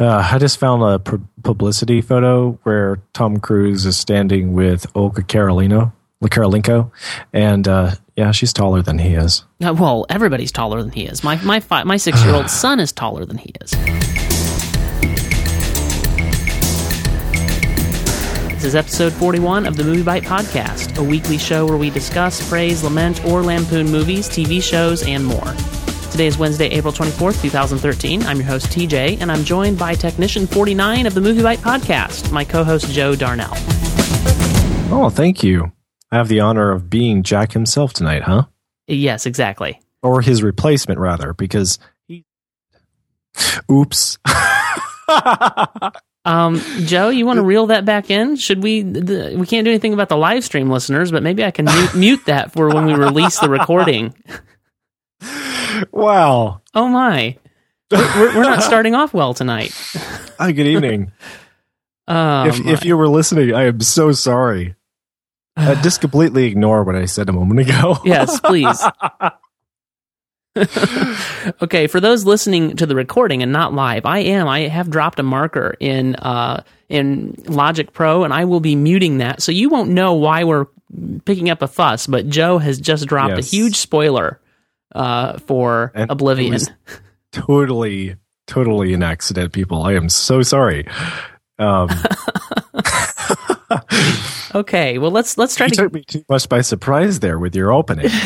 Uh, I just found a pu- publicity photo where Tom Cruise is standing with Olga Carolino, Karolinko, and uh, yeah, she's taller than he is. Uh, well, everybody's taller than he is. My my fi- my six year old son is taller than he is. This is episode 41 of the MovieByte Podcast, a weekly show where we discuss, praise, lament, or lampoon movies, TV shows, and more. Today is Wednesday, April 24th, 2013. I'm your host, TJ, and I'm joined by Technician 49 of the MovieByte Podcast, my co host, Joe Darnell. Oh, thank you. I have the honor of being Jack himself tonight, huh? Yes, exactly. Or his replacement, rather, because he. Oops. Um, Joe, you want to reel that back in? Should we? The, we can't do anything about the live stream listeners, but maybe I can mute, mute that for when we release the recording. wow. Oh my, we're, we're not starting off well tonight. Hi, good evening. Um, if, if you were listening, I am so sorry. Uh, just completely ignore what I said a moment ago. yes, please. okay, for those listening to the recording and not live, I am. I have dropped a marker in uh, in Logic Pro, and I will be muting that, so you won't know why we're picking up a fuss. But Joe has just dropped Yes. a huge spoiler uh, for And Oblivion. totally, totally an accident, people. I am so sorry. Um, Okay, well let's let's try you to. took me too much by surprise there with your opening.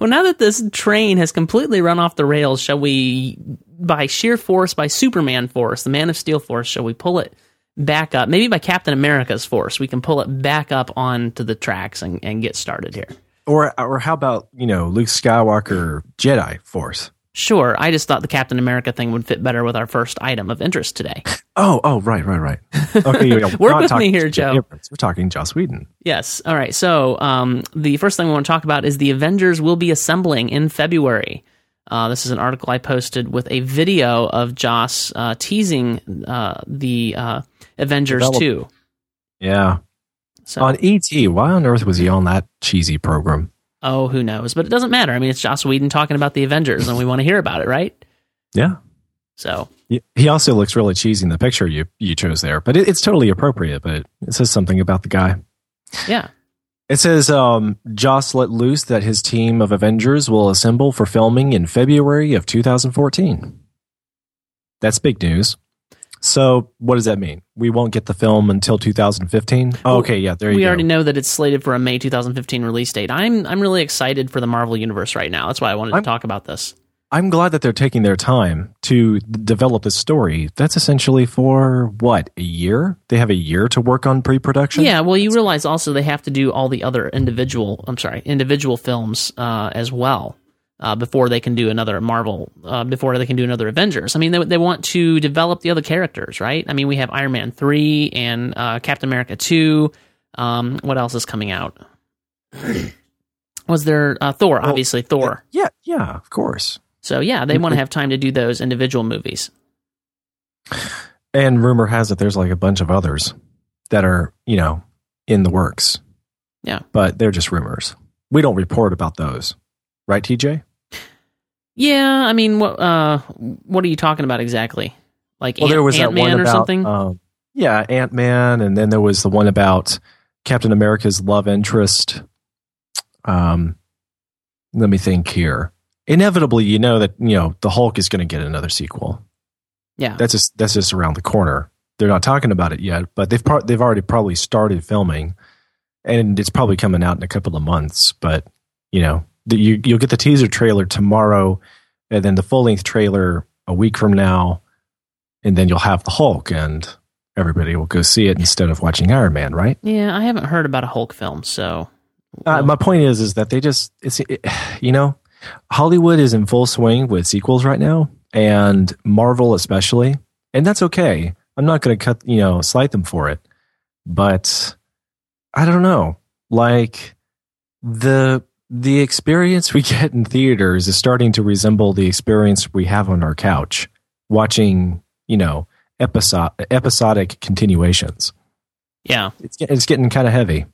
Well, now that this train has completely run off the rails, shall we, by sheer force, by Superman force, the Man of Steel force, shall we pull it back up? Maybe by Captain America's force, we can pull it back up onto the tracks and, and get started here. Or, or how about you know Luke Skywalker Jedi Force? Sure, I just thought the Captain America thing would fit better with our first item of interest today. Oh, oh, right, right, right. Okay, yeah, we're Work with me here, Joe. Abrams. We're talking Joss Whedon. Yes. All right. So um, the first thing we want to talk about is the Avengers will be assembling in February. Uh, this is an article I posted with a video of Joss uh, teasing uh, the uh, Avengers Develop- 2. Yeah, So, on ET. Why on earth was he on that cheesy program? oh, who knows? But it doesn't matter. I mean, it's Joss Whedon talking about the Avengers, and we want to hear about it, right? Yeah, So, He- also looks really cheesy in the picture you you chose there, but it, it's totally appropriate. But it says something about the guy. yeah. It says um, Joss let loose that his team of Avengers will assemble for filming in February of 2014. That's big news. So, what does that mean? We won't get the film until 2015? Oh, okay, yeah, there you we go. already know that it's slated for a May 2015 release date. I'm I'm really excited for the Marvel universe right now. That's why I wanted to I'm- talk about this. I'm glad that they're taking their time to develop this story. That's essentially for what, a year? They have a year to work on pre production? Yeah, well, you realize also they have to do all the other individual. I'm sorry, individual films uh, as well uh, before they can do another Marvel. Uh, before they can do another Avengers. I mean, they they want to develop the other characters, right? I mean, we have Iron Man three and uh, Captain America two. Um, what else is coming out? Was there uh, Thor? Well, obviously, Thor. Yeah, yeah, of course. So yeah, they want to have time to do those individual movies. And rumor has it there's like a bunch of others that are, you know, in the works. Yeah. But they're just rumors. We don't report about those. Right, TJ? Yeah, I mean, what uh, what are you talking about exactly? Like Well, there was Ant that one Man or about, something? Um, yeah, Ant Man, and then there was the one about Captain America's love interest. Um, let me think here. Inevitably, you know that you know the Hulk is going to get another sequel. yeah. That's just that's just around the corner. They're not talking about it yet, but they've pro- they've already probably started filming, and it's probably coming out in a couple of months. But you know, the, you you'll get the teaser trailer tomorrow, and then the full length trailer a week from now, and then you'll have the Hulk, and everybody will go see it instead of watching Iron Man, right? Yeah, I haven't heard about a Hulk film, so Uh, my point is, is that they just it's it, you know, Hollywood is in full swing with sequels right now, and Marvel especially, and that's okay. I'm not going to cut you know slight them for it, but I don't know, like the the experience we get in theaters is starting to resemble the experience we have on our couch watching you know episodic continuations. yeah. It's it's getting kind of heavy.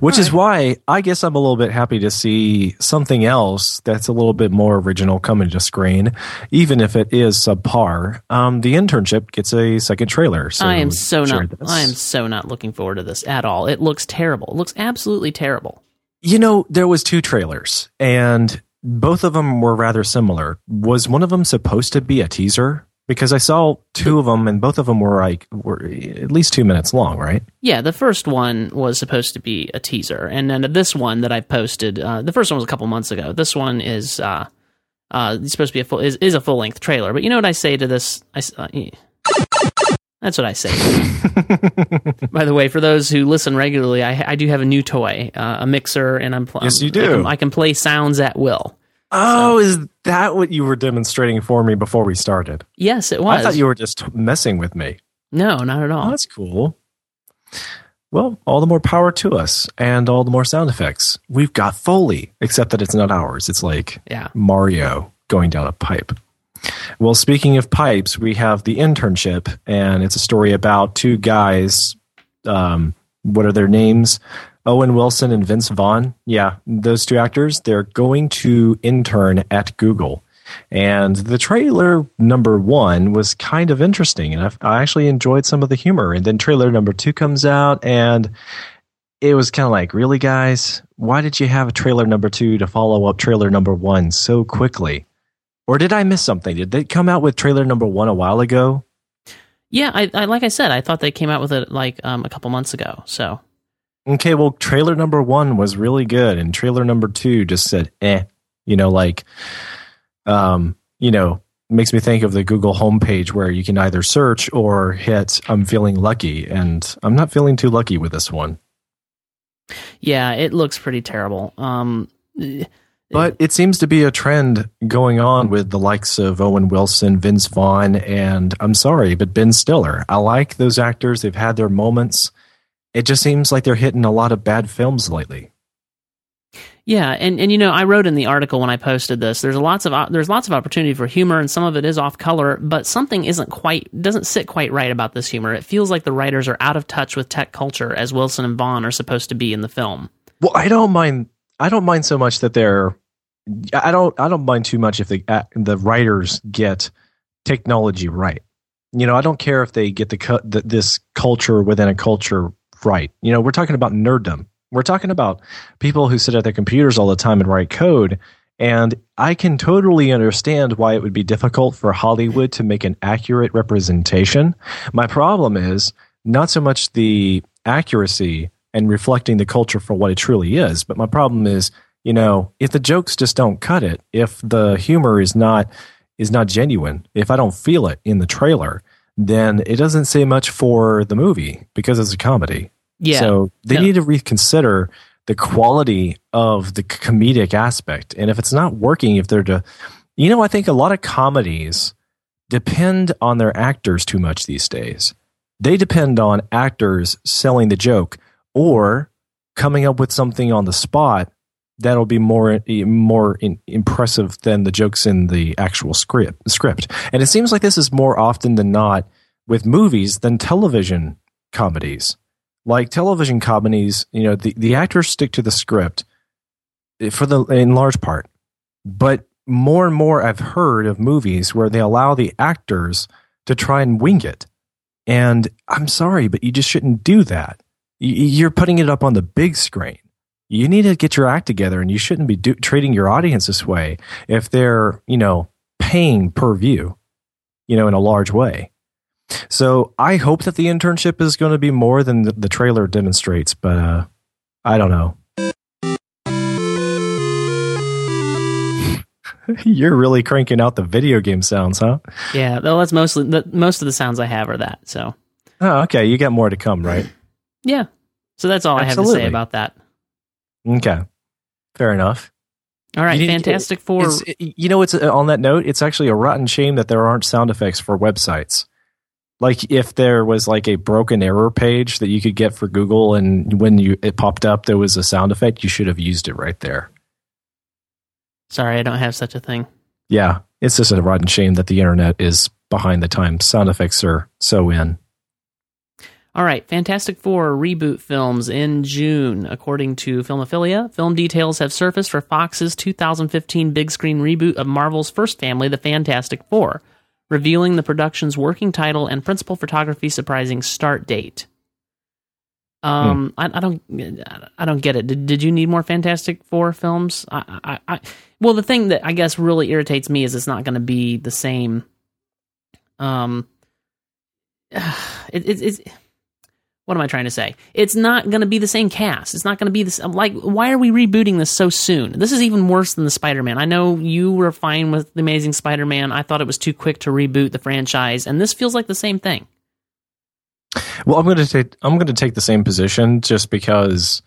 Which All is why I guess I'm a little bit happy to see something else that's a little bit more original coming to screen, even if it is subpar. Um, the internship gets a second trailer. So I am so not. this. I am so not looking forward to this at all. It looks terrible. It looks absolutely terrible. You know, there was two trailers, and both of them were rather similar. Was one of them supposed to be a teaser? Because I saw two of them, and both of them were like were at least two minutes long, right? Yeah, the first one was supposed to be a teaser, and then this one that I posted, uh, the first one was a couple months ago. This one is uh, uh, supposed to be a full is, is a full length trailer. But you know what I say to this? I uh. That's what I say. By the way, for those who listen regularly, I, I do have a new toy, uh, a mixer, and I'm pl- Yes, you I do. can, I can play sounds at will. Oh, is that what you were demonstrating for me before we started? Yes, it was. I thought you were just messing with me. no, not at Oh, all. that's cool. Well, all the more power to us and all the more sound effects. We've got Foley, except that it's not ours. It's like Yeah. Mario going down a pipe. Well, speaking of pipes, we have the internship, and it's a story about two guys. Um, what are their names? Owen Wilson and Vince Vaughn. Yeah, those two actors. They're going to intern at Google. And the trailer number one was kind of interesting, and I, I actually enjoyed some of the humor. And then trailer number two comes out, and it was kind of like, really, guys? Why did you have a trailer number two to follow up trailer number one so quickly? Or did I miss something? Did they come out with trailer number one a while ago? Yeah, I, I like I said, I thought they came out with it like um, a couple months ago. So Okay, well, trailer number one was really good, and trailer number two just said, eh. You know, like, um, you know, makes me think of the Google homepage where you can either search or hit I'm feeling lucky, and I'm not feeling too lucky with this one. yeah, it looks pretty terrible. Um, But it seems to be a trend going on with the likes of Owen Wilson, Vince Vaughn, and I'm sorry, but Ben Stiller. I like those actors. They've had their moments. It just seems like they're hitting a lot of bad films lately. Yeah, and, and you know, I wrote in the article when I posted this. There's lots of there's lots of opportunity for humor, and some of it is off color, but something isn't quite doesn't sit quite right about this humor. It feels like the writers are out of touch with tech culture, as Wilson and Vaughn are supposed to be in the film. Well, I don't mind. I don't mind so much that they're. I don't. I don't mind too much if the uh, the writers get technology right. You know, I don't care if they get the, cu- the this culture within a culture right. You know, we're talking about nerddom. We're talking about people who sit at their computers all the time and write code. And I can totally understand why it would be difficult for Hollywood to make an accurate representation. My problem is not so much the accuracy and reflecting the culture for what it truly is, but my problem is, you know, if the jokes just don't cut it, if the humor is not is not genuine, if I don't feel it in the trailer, then it doesn't say much for the movie because it's a comedy. Yeah, So they No. need to reconsider the quality of the comedic aspect. And if it's not working, if they're to, you know, I think a lot of comedies depend on their actors too much these days. They depend on actors selling the joke or coming up with something on the spot that'll be more more in, impressive than the jokes in the actual script script. And it seems like this is more often than not with movies than television comedies like television comedies, you know, the, the actors stick to the script for the in large part. But more and more I've heard of movies where they allow the actors to try and wing it. And I'm sorry, but you just shouldn't do that. You're putting it up on the big screen. You need to get your act together and you shouldn't be do- treating your audience this way if they're, you know, paying per view, you know, in a large way. So I hope that the internship is going to be more than the, the trailer demonstrates, but uh, I don't know. You're really cranking out the video game sounds, huh? yeah. Well, that's mostly the, most of the sounds I have are that. So Oh, okay. You got more to come, right? Yeah, so that's all I have to say about that. Okay. Fair enough. All right, You need- Fantastic Four. It's, you know, it's uh, on that note. It's actually a rotten shame that there aren't sound effects for websites. Like if there was like a broken error page that you could get for Google, and when you it popped up, there was a sound effect. You should have used it right there. Sorry, I don't have such a thing. Yeah, it's just a rotten shame that the internet is behind the times. Sound effects are so in. All right, Fantastic Four reboot films in June. According to Filmofilia, film details have surfaced for Fox's 2015 big screen reboot of Marvel's first family, The Fantastic Four, revealing the production's working title and principal photography surprising start date. Um, I, I don't, I don't get it. Did, did you need more Fantastic Four films? I, I, I, well, the thing that I guess really irritates me is it's not going to be the same. Um, it, it, it's what am I trying to say? It's not going to be the same cast. It's not going to be this. Like, why are we rebooting this so soon? This is even worse than the Spider Man. I know you were fine with the Amazing Spider Man. I thought it was too quick to reboot the franchise, and this feels like the same thing. Well, I'm going to take I'm going to take the same position just because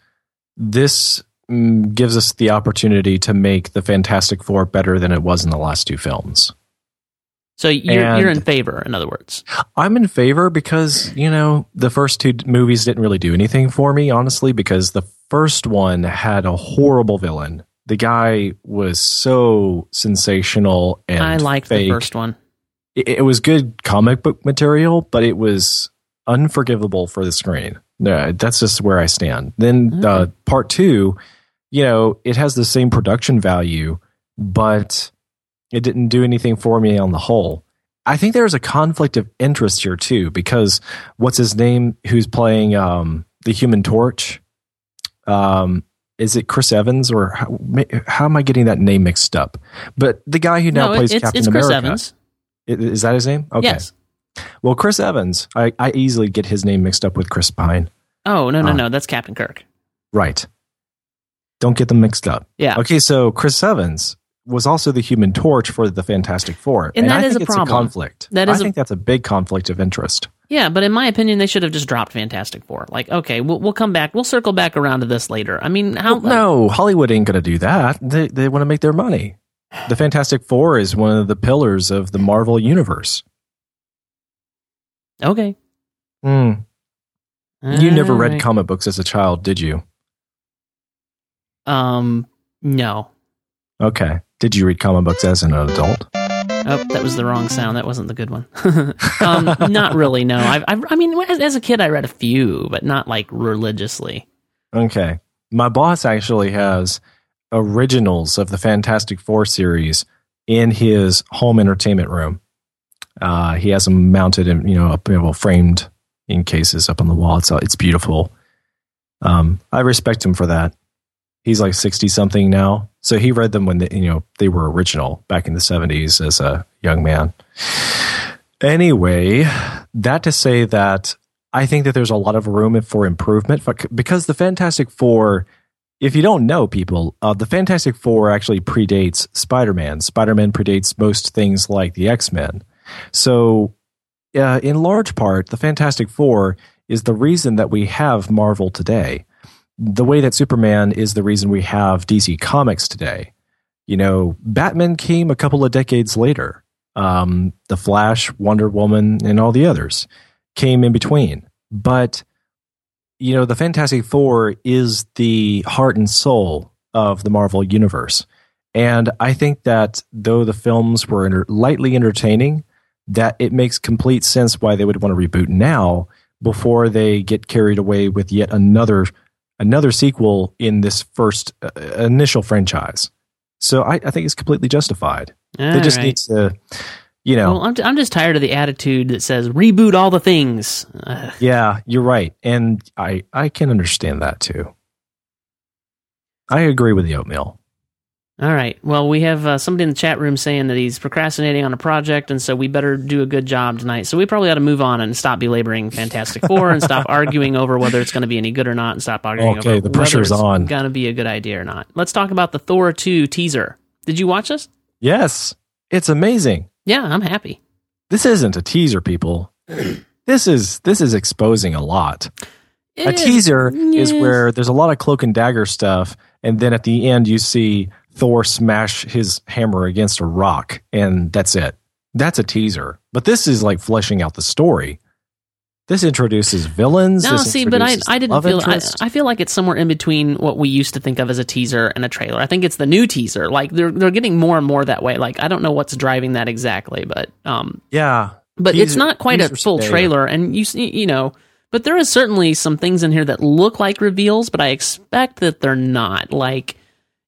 this mm, gives us the opportunity to make the Fantastic Four better than it was in the last two films. So you're, you're in favor, in other words. I'm in favor because, you know, the first two movies didn't really do anything for me, honestly, because the first one had a horrible villain. The guy was so sensational and I liked fake. the first one. It, it, was good comic book material, but it was unforgivable for the screen. Yeah, that's just where I stand. Then okay. uh, part two, you know, it has the same production value, but it didn't do anything for me on the whole. I think there's a conflict of interest here too, because what's his name? Who's playing um, the Human Torch? Um, is it Chris Evans or how, how, am I getting that name mixed up? But the guy who now no, plays it's, Captain it's America. Chris Evans. Is that his name? Okay. Yes. Well, Chris Evans, I, I easily get his name mixed up with Chris Pine. Oh no no uh, no, that's Captain Kirk. Right. Don't get them mixed up. Yeah. Okay, so Chris Evans was also the Human Torch for the Fantastic Four, and, and that I is a it's problem. a conflict. That is I think that's a big conflict of interest. Yeah, but in my opinion, they should have just dropped Fantastic Four. Like, okay, we'll we'll come back, we'll circle back around to this later. I mean, how? Well, no, Hollywood ain't going to do that. They they want to make their money. The Fantastic Four is one of the pillars of the Marvel universe. Okay. Hmm. You never read comic books as a child, did you? Um, no. Okay. Did you read comic books as an adult? Oh, that was the wrong sound. That wasn't the good one. um, not really. No. I, I, I mean, as, as, a kid, I read a few, but not like religiously. Okay. My boss actually has originals of the Fantastic Four series in his home entertainment room. Uh, he has them mounted and you know, up, you know, framed in cases up on the wall. It's it's beautiful. Um, I respect him for that. He's like sixty something now, so he read them when they, you know they were original back in the seventies as a young man. Anyway, that to say that I think that there's a lot of room for improvement because the Fantastic Four. If you don't know, people, uh, the Fantastic Four actually predates Spider Man. Spider Man predates most things like the X Men. So, uh, in large part, the Fantastic Four is the reason that we have Marvel today. The way that Superman is the reason we have DC Comics today. You know, Batman came a couple of decades later. Um, the Flash, Wonder Woman, and all the others came in between. But, you know, the Fantastic Four is the heart and soul of the Marvel Universe. And I think that though the films were inter- lightly entertaining, that it makes complete sense why they would want to reboot now before they get carried away with yet another another sequel in this first uh, initial franchise. So I, I, think it's completely justified. All they just right. need to, you know. Well, I'm, I'm just tired of the attitude that says reboot all the things. Ugh. Yeah, you're right, and I I can understand that too. I agree with the oatmeal. All right. Well, we have uh, somebody in the chat room saying that he's procrastinating on a project, and so we better do a good job tonight. So we probably ought to move on and stop belaboring Fantastic Four and stop arguing over whether it's going to be any good or not, and stop arguing okay, over the pressure's whether it's on. going to be a good idea or not. Let's talk about the Thor 2 teaser. Did you watch this? Yes, it's amazing. Yeah, I'm happy. This isn't a teaser, people. this is this is exposing a lot. It a is- teaser is where there's a lot of cloak and dagger stuff, and then at the end you see Thor smash his hammer against a rock, and that's it. That's a teaser. But this is like fleshing out the story. This introduces villains. No, see, but I, I didn't feel. I. I feel like it's somewhere in between what we used to think of as a teaser and a trailer. I think it's the new teaser. Like they're they're getting more and more that way. Like I don't know what's driving that exactly, but um, yeah, but it's not quite a full trailer. And you see, you know, But there is certainly some things in here that look like reveals, but I expect that they're not. Like,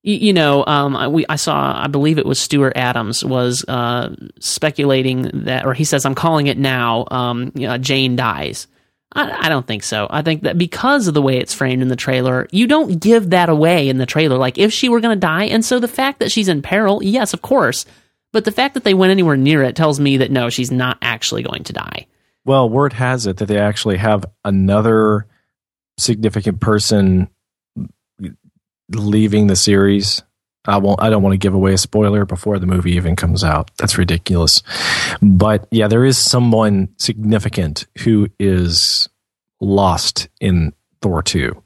you, know, um, I, we, I saw, I believe it was Stuart Adams was uh, speculating that, or he says, I'm calling it now. Um, you know, Jane dies. I, I don't think so. I think that because of the way it's framed in the trailer, you don't give that away in the trailer. Like if she were going to die, and so the fact that she's in peril, yes, of course. But the fact that they went anywhere near it tells me that no, she's not actually going to die. Well, word has it that they actually have another significant person leaving the series. I won't. I don't want to give away a spoiler before the movie even comes out. That's ridiculous. But yeah, there is someone significant who is lost in Thor two.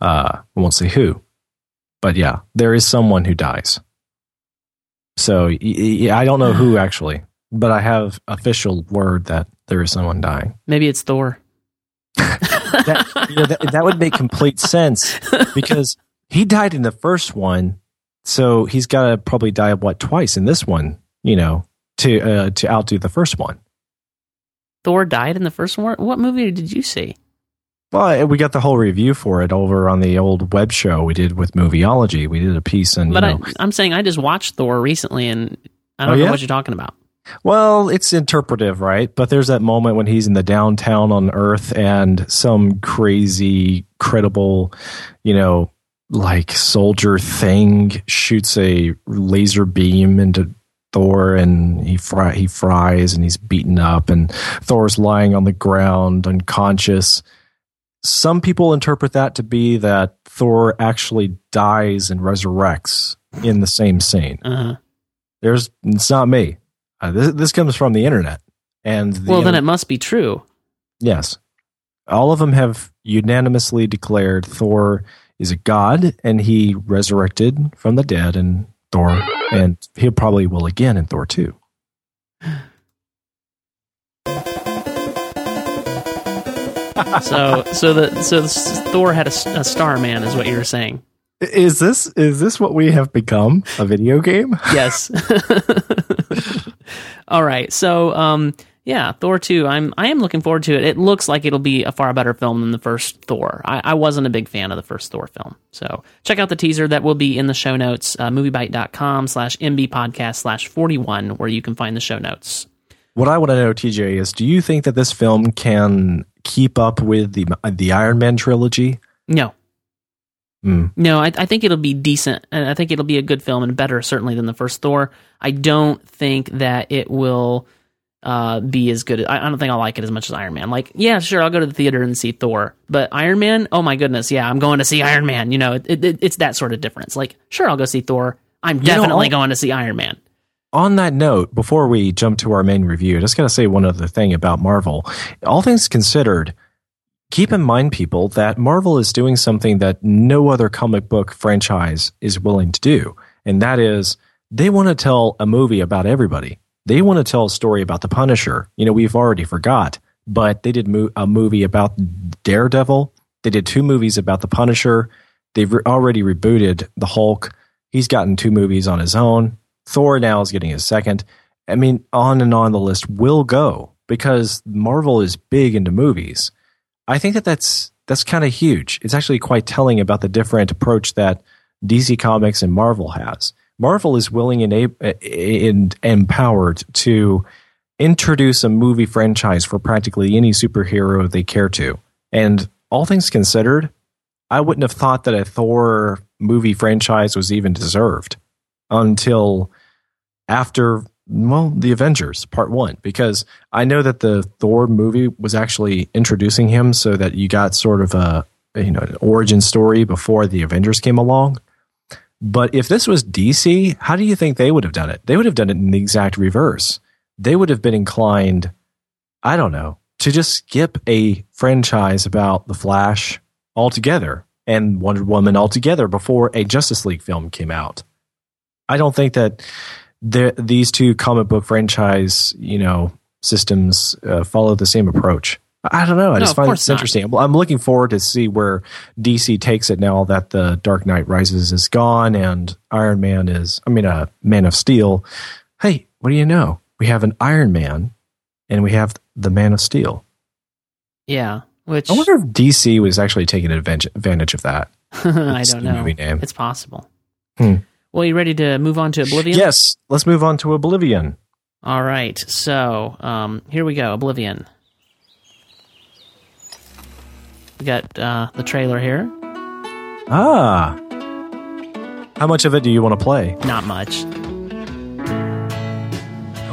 Uh, I won't say who, but yeah, there is someone who dies. So I don't know who actually, but I have official word that there is someone dying. Maybe it's Thor. That, you know, that, that would make complete sense because he died in the first one, so he's got to probably die what twice in this one, you know, to uh, to outdo the first one. Thor died in the first one. What movie did you see? Well, we got the whole review for it over on the old web show we did with Movieology. We did a piece, and But you I, know, I'm saying I just watched Thor recently, and I don't Oh, know yeah? what you're talking about. Well, it's interpretive, right? But there's that moment when he's in the downtown on Earth and some crazy, credible, you know, like soldier thing shoots a laser beam into Thor and he fry, he fries and he's beaten up and Thor's lying on the ground unconscious. Some people interpret that to be that Thor actually dies and resurrects in the same scene Uh-huh. there's it's not me uh, this, this comes from the internet and the, Well, then it must be true. yes all of them have unanimously declared thor is a god and he resurrected from the dead in thor and he probably will again in thor 2 So, so the so Thor had a, a Starman, is what you were saying. is this is this what we have become a video game Yes. All right. So, um, yeah, Thor two. I'm I am looking forward to it. It looks like it'll be a far better film than the first Thor. I, I wasn't a big fan of the first Thor film. So check out the teaser that will be in the show notes. Uh, moviebyte.com slash mb podcast slash forty one, where you can find the show notes. what i want to know tj is do you think that this film can keep up with the the iron man trilogy No. Hmm. No, I, I think it'll be decent, and I think it'll be a good film and better certainly than the first Thor. I don't think that it will uh, be as good. I, I don't think I'll like it as much as Iron Man. Like, yeah, sure, I'll go to the theater and see Thor, but Iron Man, oh my goodness, yeah, I'm going to see Iron Man. You know, it, it, it's that sort of difference. Like, sure, I'll go see Thor. I'm know, definitely I'll- going to see Iron Man. on that note, before we jump to our main review, I just got to say one other thing about Marvel. All things considered, keep in mind, people, that Marvel is doing something that no other comic book franchise is willing to do. And that is, they want to tell a movie about everybody. They want to tell a story about the Punisher. You know, we've already forgot, but they did mo- a movie about Daredevil. They did two movies about the Punisher. They've re- already rebooted the Hulk. He's gotten two movies on his own. Thor now is getting his second. I mean, on and on the list will go because Marvel is big into movies. I think that that's that's kind of huge. It's actually quite telling about the different approach that DC Comics and Marvel has. Marvel is willing and, and empowered to introduce a movie franchise for practically any superhero they care to. And all things considered, I wouldn't have thought that a Thor movie franchise was even deserved until after well the Avengers part 1 because I know that the Thor movie was actually introducing him so that you got sort of a you know an origin story before the Avengers came along. But if this was DC, how do you think they would have done it? They would have done it in the exact reverse. They would have been inclined, I don't know, to just skip a franchise about the Flash altogether and Wonder Woman altogether before a Justice League film came out. I don't think that the, these two comic book franchise, you know, systems uh, follow the same approach. I don't know. I No, just find this not. interesting. I'm- I'm looking forward to see where DC takes it now that the Dark Knight Rises is gone and Iron Man is, I mean, uh, Man of Steel. Hey, what do you know? We have an Iron Man and we have the Man of Steel. Yeah. which I wonder if DC was actually taking advantage advantage of that. I don't know. movie name. It's possible. Hmm. Well, you ready to move on to Oblivion? Yes, let's move on to Oblivion. All right. So um, here we go. Oblivion. We got uh, the trailer here. Ah. How much of it do you want to play? Not much. I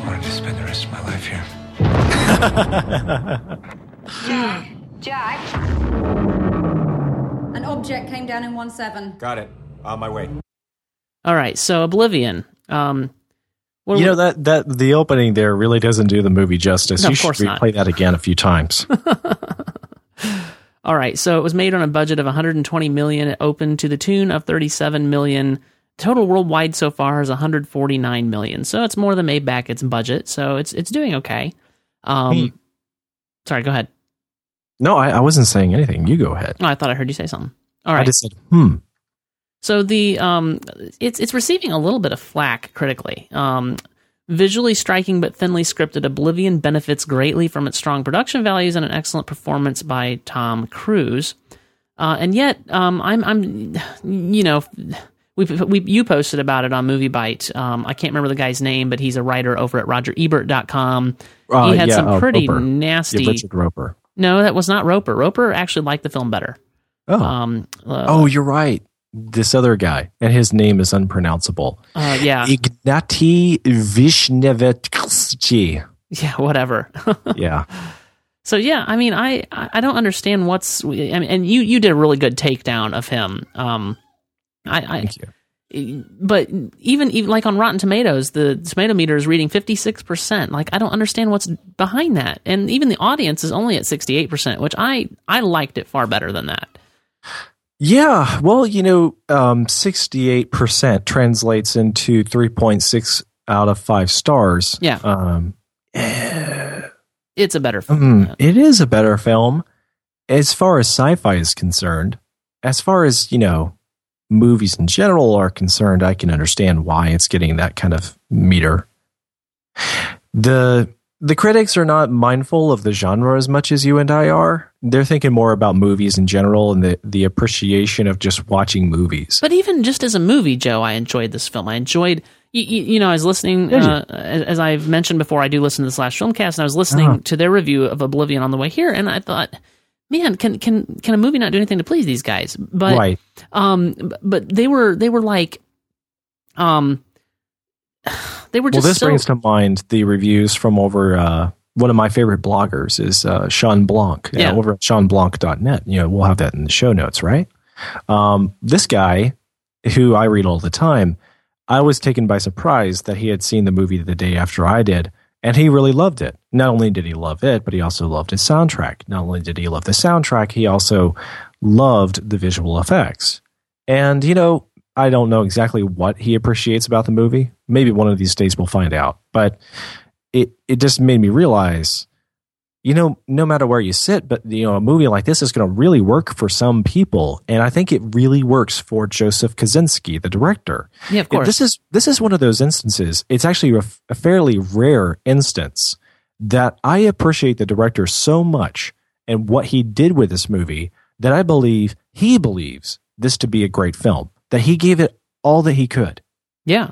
wanted to spend the rest of my life here. Jack, Jack. An object came down in one seven. Got it. On my way. All right. So Oblivion. Um, You know that that the opening there really doesn't do the movie justice. No, you of course should not. replay that again a few times. All right, so it was made on a budget of 120 million. It opened to the tune of 37 million. Total worldwide so far is 149 million. So it's more than made back its budget. So it's it's doing okay. Um, Hey. sorry, go ahead. no, I, I wasn't saying anything. You go ahead. Oh, I thought I heard you say something. All right. I just said, hmm. So the um, it's it's receiving a little bit of flack critically. Um, visually striking but thinly scripted, Oblivion benefits greatly from its strong production values and an excellent performance by Tom Cruise. Uh, and yet, um, I'm I'm you know. We, we, you posted about it on MovieByte. Um, I can't remember the guy's name, but he's a writer over at RogerEbert.com. Uh, he had yeah, some uh, pretty Roeper. nasty. Yeah, Richard Roeper. no, that was not Roeper. Roeper actually liked the film better. Oh, Um, uh, oh, you're right. This other guy, and his name is unpronounceable. uh, yeah, Ignatiy Vishnevetsky. yeah, whatever. Yeah. So yeah, I mean, I I don't understand what's. I mean, and you you did a really good takedown of him. Um, I, Thank you. I but even even like on Rotten Tomatoes, the tomato meter is reading fifty six percent. Like I don't understand what's behind that, and even the audience is only at sixty eight percent, which I I liked it far better than that. Yeah, well, you know, um, 68% translates into 3.6 out of 5 stars. Yeah. Um, It's a better film. mm, it is a better film as far as sci-fi is concerned. As far as, you know, movies in general are concerned, I can understand why it's getting that kind of meter. The the critics are not mindful of the genre as much as you and I are. They're thinking more about movies in general and the, the appreciation of just watching movies. But even just as a movie, Joe, I enjoyed this film. I enjoyed, you, you, you know, I was listening, uh, as, I've mentioned before, I do listen to the Slash Filmcast, and I was listening Uh-huh. to their review of Oblivion on the way here, and I thought, man, can can can a movie not do anything to please these guys? But right. um, but they were they were like, um, they were Well, this so, brings to mind the reviews from over uh, one of my favorite bloggers is uh, Shawn Blanc uh, Yeah. over at shawnblanc.net. You know, we'll have that in the show notes, right? Um, this guy, who I read all the time, I was taken by surprise that he had seen the movie the day after I did, and he really loved it. Not only did he love it, but he also loved his soundtrack. Not only did he love the soundtrack, he also loved the visual effects. And, you know, I don't know exactly what he appreciates about the movie. Maybe one of these days we'll find out. But it it just made me realize, you know, no matter where you sit, but you know, a movie like this is going to really work for some people, and I think it really works for Joseph Kosinski, the director. yeah, of course. This is this is one of those instances. It's actually a, a fairly rare instance that I appreciate the director so much and what he did with this movie that I believe he believes this to be a great film. That he gave it all that he could, yeah,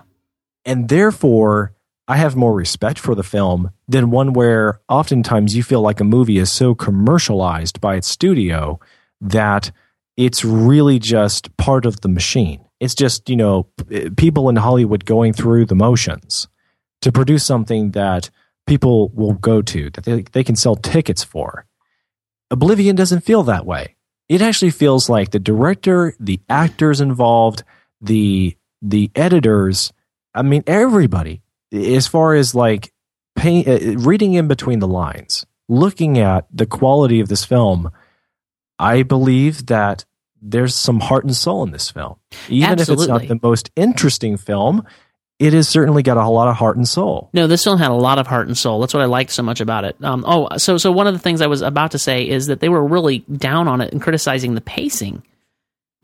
and therefore I have more respect for the film than one where oftentimes you feel like a movie is so commercialized by its studio that it's really just part of the machine. It's just, you know, people in Hollywood going through the motions to produce something that people will go to, that they, they can sell tickets for. Oblivion doesn't feel that way. It actually feels like the director, the actors involved, the the editors, I mean everybody as far as like pay, uh, reading in between the lines, looking at the quality of this film, I believe that there's some heart and soul in this film. Even if it's not the most interesting film, it has certainly got a lot of heart and soul. No, this film had a lot of heart and soul. That's what I liked so much about it. Um, oh, so so one of the things I was about to say is that they were really down on it and criticizing the pacing.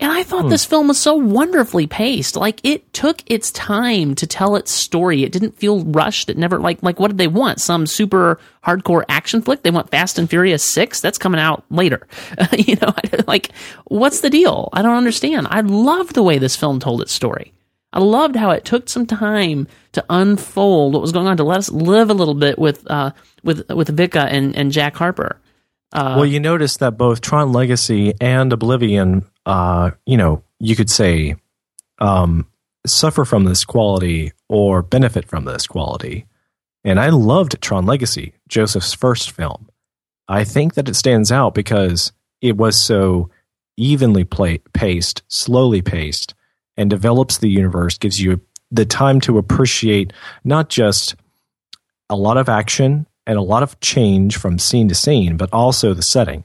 And I thought this film was so wonderfully paced. Like it took its time to tell its story. It didn't feel rushed. It never like like what did they want? Some super hardcore action flick? They want Fast and Furious 6? That's coming out later. you know, like what's the deal? I don't understand. I loved the way this film told its story. I loved how it took some time to unfold what was going on to let us live a little bit with uh with with Vika and and Jack Harper. Uh, well, you notice that both Tron Legacy and Oblivion, uh, you know, you could say, um, suffer from this quality or benefit from this quality. And I loved Tron Legacy, Joseph's first film. I think that it stands out because it was so evenly pla paced, slowly paced, and develops the universe, gives you the time to appreciate not just a lot of action and a lot of change from scene to scene, but also the setting.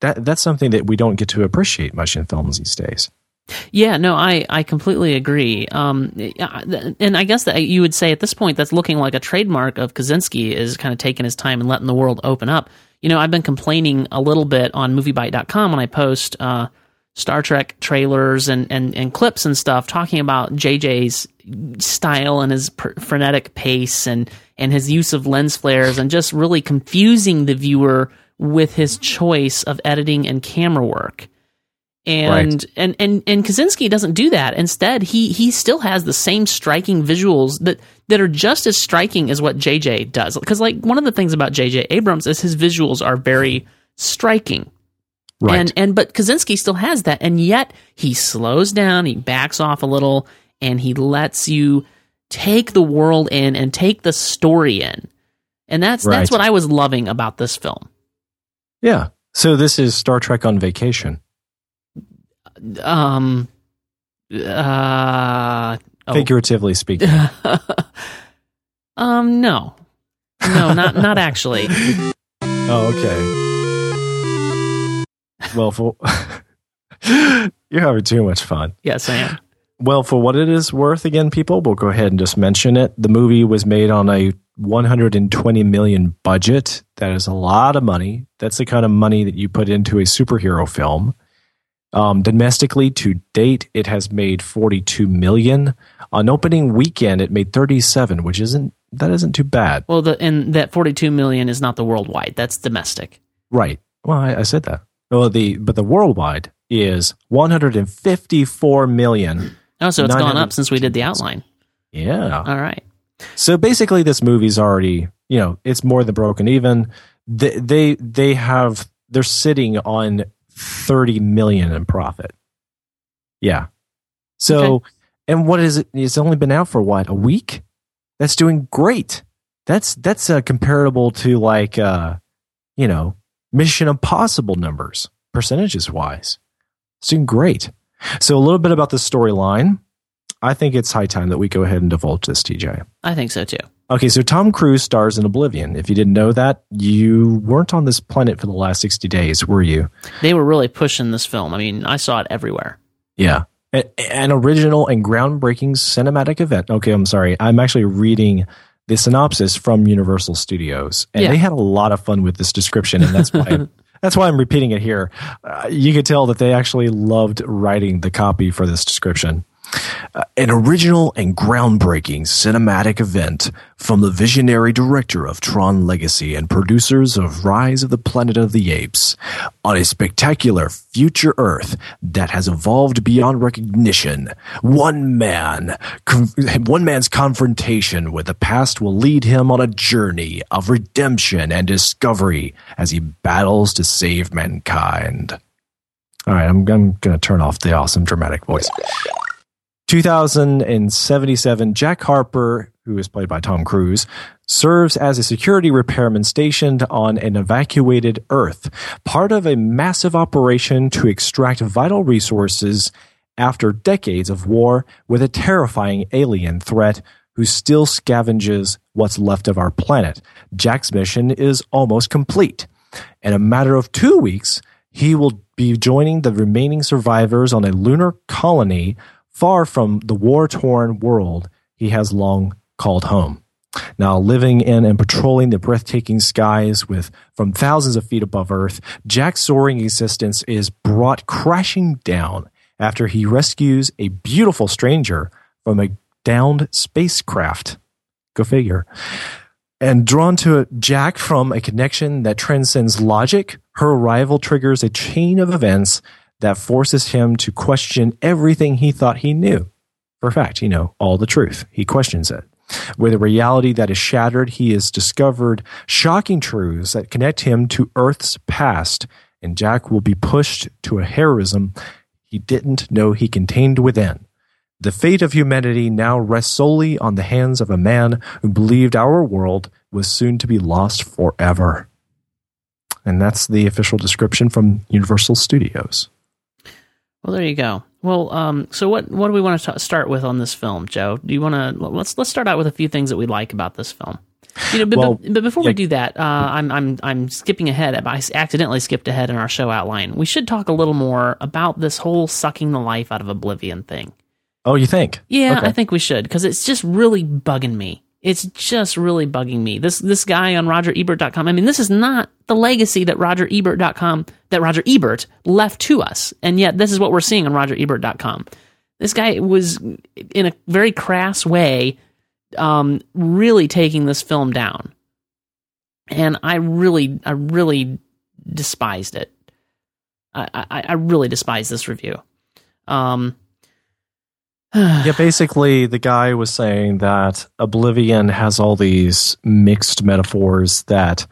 That that's something that we don't get to appreciate much in films these days. Yeah, no, I, I completely agree. Um, and I guess that you would say at this point that's looking like a trademark of Kosinski is kind of taking his time and letting the world open up. You know, I've been complaining a little bit on MovieByte.com when I post uh, Star Trek trailers and, and, and clips and stuff talking about JJ's style and his pr- frenetic pace and, and his use of lens flares and just really confusing the viewer with his choice of editing and camera work. And, Right. and and and Kosinski doesn't do that. Instead, he he still has the same striking visuals that that are just as striking as what JJ does. Because like one of the things about JJ Abrams is his visuals are very striking. Right. And and but Kosinski still has that, and yet he slows down, he backs off a little, and he lets you take the world in and take the story in. And that's that's what I was loving about this film. yeah. So this is Star Trek on vacation. Um uh oh. Figuratively speaking. um no. No, not not actually. oh, okay. Well, for you're having too much fun. Yes, I am. Well, for what it is worth, again, people, we'll go ahead and just mention it. The movie was made on a 120 million budget. That is a lot of money. That's the kind of money that you put into a superhero film. Um, domestically, to date, it has made 42 million. On opening weekend, it made 37, which isn't that isn't too bad, Well, the and that 42 million is not the worldwide. That's domestic. right? Well, I, I said that. Well, the but the worldwide is 154 million. Oh, so it's gone up since we did the outline. Yeah. All right. So basically, this movie's already, you know, it's more than broken even. They they, they have they're sitting on thirty million in profit. Yeah. So, Okay. and what is it? It's only been out for what a week. That's doing great. That's that's uh, comparable to like, uh, you know, Mission Impossible numbers percentages wise. It's doing great. So a little bit about the storyline. I think it's high time that we go ahead and divulge this, TJ. I think so too. Okay, so Tom Cruise stars in Oblivion. If you didn't know that, you weren't on this planet for the last 60 days, were you? They were really pushing this film. I mean, I saw it everywhere. Yeah. An original and groundbreaking cinematic event. Okay, I'm sorry. I'm actually reading the synopsis from Universal Studios, and Yeah. they had a lot of fun with this description, and that's why that's why I'm repeating it here. Uh, you could tell that they actually loved writing the copy for this description. Uh, an original and groundbreaking cinematic event from the visionary director of Tron Legacy and producers of Rise of the Planet of the Apes on a spectacular future Earth that has evolved beyond recognition. One man, one man's confrontation with the past will lead him on a journey of redemption and discovery as he battles to save mankind. All right, I'm, I'm going to turn off the awesome dramatic voice. 2077, Jack Harper, who is played by Tom Cruise, serves as a security repairman stationed on an evacuated Earth, part of a massive operation to extract vital resources after decades of war with a terrifying alien threat who still scavenges what's left of our planet. Jack's mission is almost complete. In a matter of two weeks, he will be joining the remaining survivors on a lunar colony far from the war torn world he has long called home. Now, living in and patrolling the breathtaking skies with from thousands of feet above Earth, Jack's soaring existence is brought crashing down after he rescues a beautiful stranger from a downed spacecraft. Go figure. And drawn to Jack from a connection that transcends logic, her arrival triggers a chain of events that forces him to question everything he thought he knew. For a fact, you know, all the truth. He questions it. With a reality that is shattered, he has discovered shocking truths that connect him to Earth's past, and Jack will be pushed to a heroism he didn't know he contained within. The fate of humanity now rests solely on the hands of a man who believed our world was soon to be lost forever. And that's the official description from Universal Studios. Well, there you go. Well, um, so what what do we want to t- start with on this film, Joe? Do you want to let's let's start out with a few things that we like about this film. You know, but, Well, but, but before we do that, uh, I'm I'm I'm skipping ahead. I accidentally skipped ahead in our show outline. We should talk a little more about this whole sucking the life out of Oblivion thing. Oh, you think? Yeah, Okay. I think we should because it's just really bugging me. It's just really bugging me. This this guy on RogerEbert.com. I mean, this is not the legacy that RogerEbert.com that Roger Ebert left to us, and yet this is what we're seeing on RogerEbert.com. This guy was in a very crass way, um, really taking this film down, and I really, I really despised it. I, I, I really despise this review. Um, Yeah, basically, the guy was saying that Oblivion has all these mixed metaphors that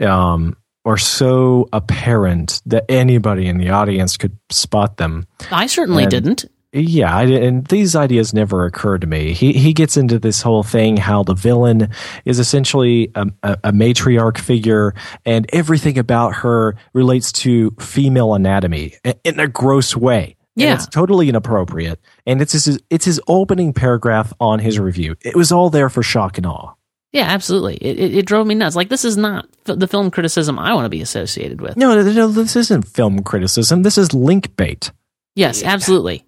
um, are so apparent that anybody in the audience could spot them. I certainly And- didn't. Yeah, I, and these ideas never occurred to me. He he gets into this whole thing how the villain is essentially a, a, a matriarch figure, and everything about her relates to female anatomy in a gross way. And Yeah. it's totally inappropriate. And it's his, it's his opening paragraph on his review. It was all there for shock and awe. Yeah, absolutely. It, it, it drove me nuts. Like this is not f- the film criticism I want to be associated with. No, no, no, this isn't film criticism. This is link bait. Yes, absolutely.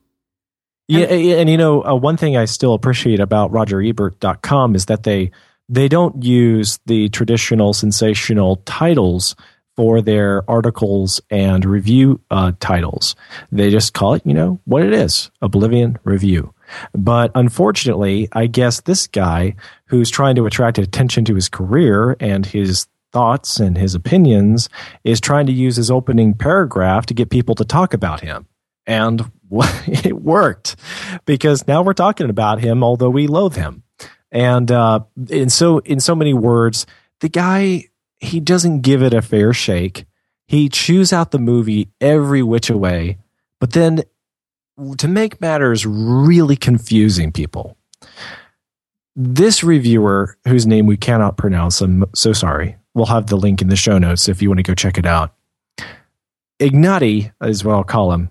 Yeah, and, and you know, uh, one thing I still appreciate about RogerEbert.com is that they they don't use the traditional sensational titles for their articles and review uh, titles. They just call it, you know, what it is, Oblivion Review. But unfortunately, I guess this guy who's trying to attract attention to his career and his thoughts and his opinions is trying to use his opening paragraph to get people to talk about him. And it worked because now we're talking about him, although we loathe him. And uh, in so in so many words, the guy he doesn't give it a fair shake. He chews out the movie every which way, but then to make matters really confusing, people. This reviewer, whose name we cannot pronounce, I'm so sorry. We'll have the link in the show notes if you want to go check it out. Ignati is what I'll call him.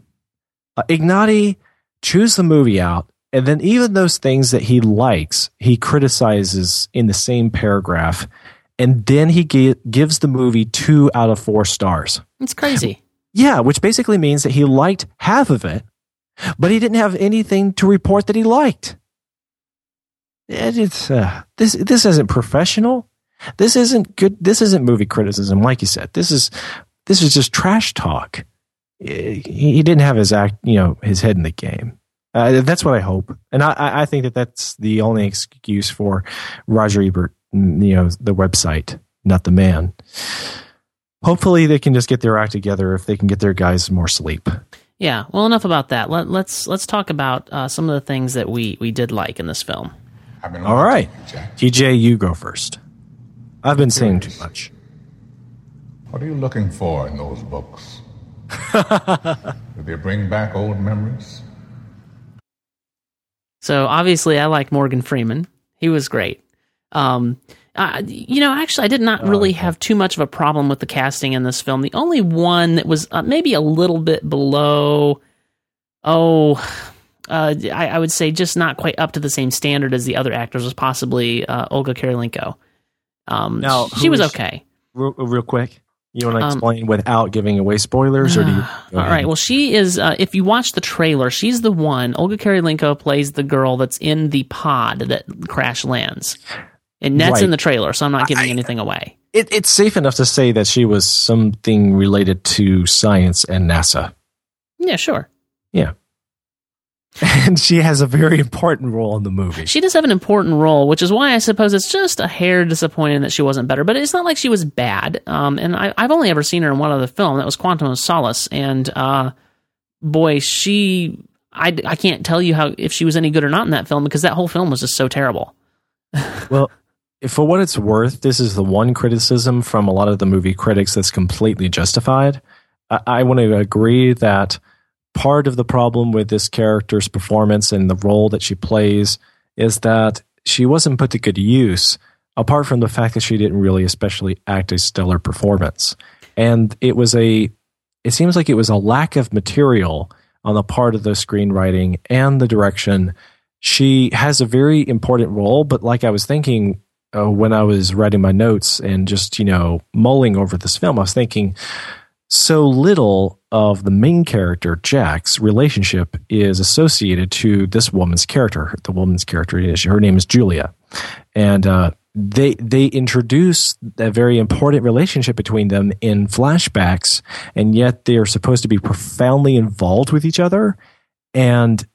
Uh, Ignati chews the movie out, and then even those things that he likes, he criticizes in the same paragraph, and then he gi- gives the movie two out of four stars. It's crazy. Yeah, which basically means that he liked half of it, but he didn't have anything to report that he liked. It's uh, this. This isn't professional. This isn't good. This isn't movie criticism, like you said. This is this is just trash talk. He, he didn't have his act, you know, his head in the game. Uh, that's what I hope, and I- I, I think that that's the only excuse for Roger Ebert, you know, the website, not the man. Hopefully, they can just get their act together if they can get their guys more sleep. Yeah. Well, enough about that. Let, let's let's talk about uh, some of the things that we we did like in this film. I've been All right, Jack. TJ, you go first. I've been saying too much. What are you looking for in those books? Do they bring back old memories? So obviously, I like Morgan Freeman. He was great. Um, uh, you know, actually, I did not really have too much of a problem with the casting in this film. The only one that was uh, maybe a little bit below, oh, uh, I, I would say just not quite up to the same standard as the other actors was possibly uh, Olga Kurylenko. Um, Now, she was okay. Real, real quick, you want to Um, explain without giving away spoilers, or do you? All ahead? Well, she is. Uh, if you watch the trailer, she's the one. Olga Kurylenko plays the girl that's in the pod that crash lands, and that's Right. in the trailer. So I'm not giving I- anything away. it, it's safe enough to say that she was something related to science and NASA. Yeah, sure. Yeah. and she has a very important role in the movie. She does have an important role, which is why I suppose it's just a hair disappointing that she wasn't better. But it's not like she was bad. Um, and I, I've only ever seen her in one other film. That was Quantum of Solace. And uh, boy, she I, I can't tell you how if she was any good or not in that film because that whole film was just so terrible. well, for what it's worth, this is the one criticism from a lot of the movie critics that's completely justified. I, I want to agree that part of the problem with this character's performance and the role that she plays is that she wasn't put to good use, apart from the fact that she didn't really especially act a stellar performance. And it was a, it seems like it was a lack of material on the part of the screenwriting and the direction. She has a very important role, but like I was thinking uh, when I was writing my notes and just, you know, mulling over this film, I was thinking, so little of the main character, Jack's relationship, is associated to this woman's character. The woman's character is her name is Julia, and uh, they they introduce a very important relationship between them in flashbacks, and yet they are supposed to be profoundly involved with each other. And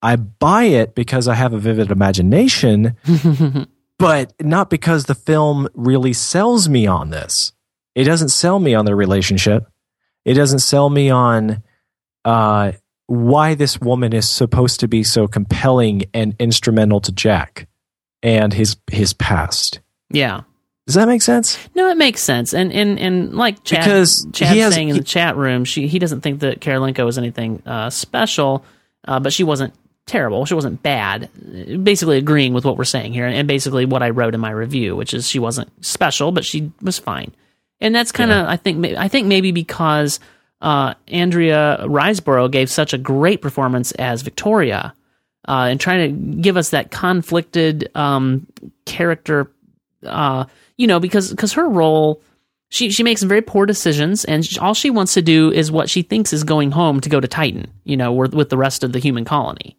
I buy it because I have a vivid imagination, but not because the film really sells me on this. It doesn't sell me on their relationship it doesn't sell me on uh, why this woman is supposed to be so compelling and instrumental to Jack and his his past. Yeah. Does that make sense? No, it makes sense. And and and like Chad, because has, saying in he, the chat room, she he doesn't think that Kurylenko was anything uh, special, uh, but she wasn't terrible. She wasn't bad. Basically agreeing with what we're saying here, and basically what I wrote in my review, which is she wasn't special, but she was fine and that's kind of yeah. I think I think maybe because uh, Andrea Riseborough gave such a great performance as Victoria, uh, and trying to give us that conflicted um, character, uh, you know, because because her role. She, she makes some very poor decisions, and she, all she wants to do is what she thinks is going home to go to Titan, you know, with, with the rest of the human colony.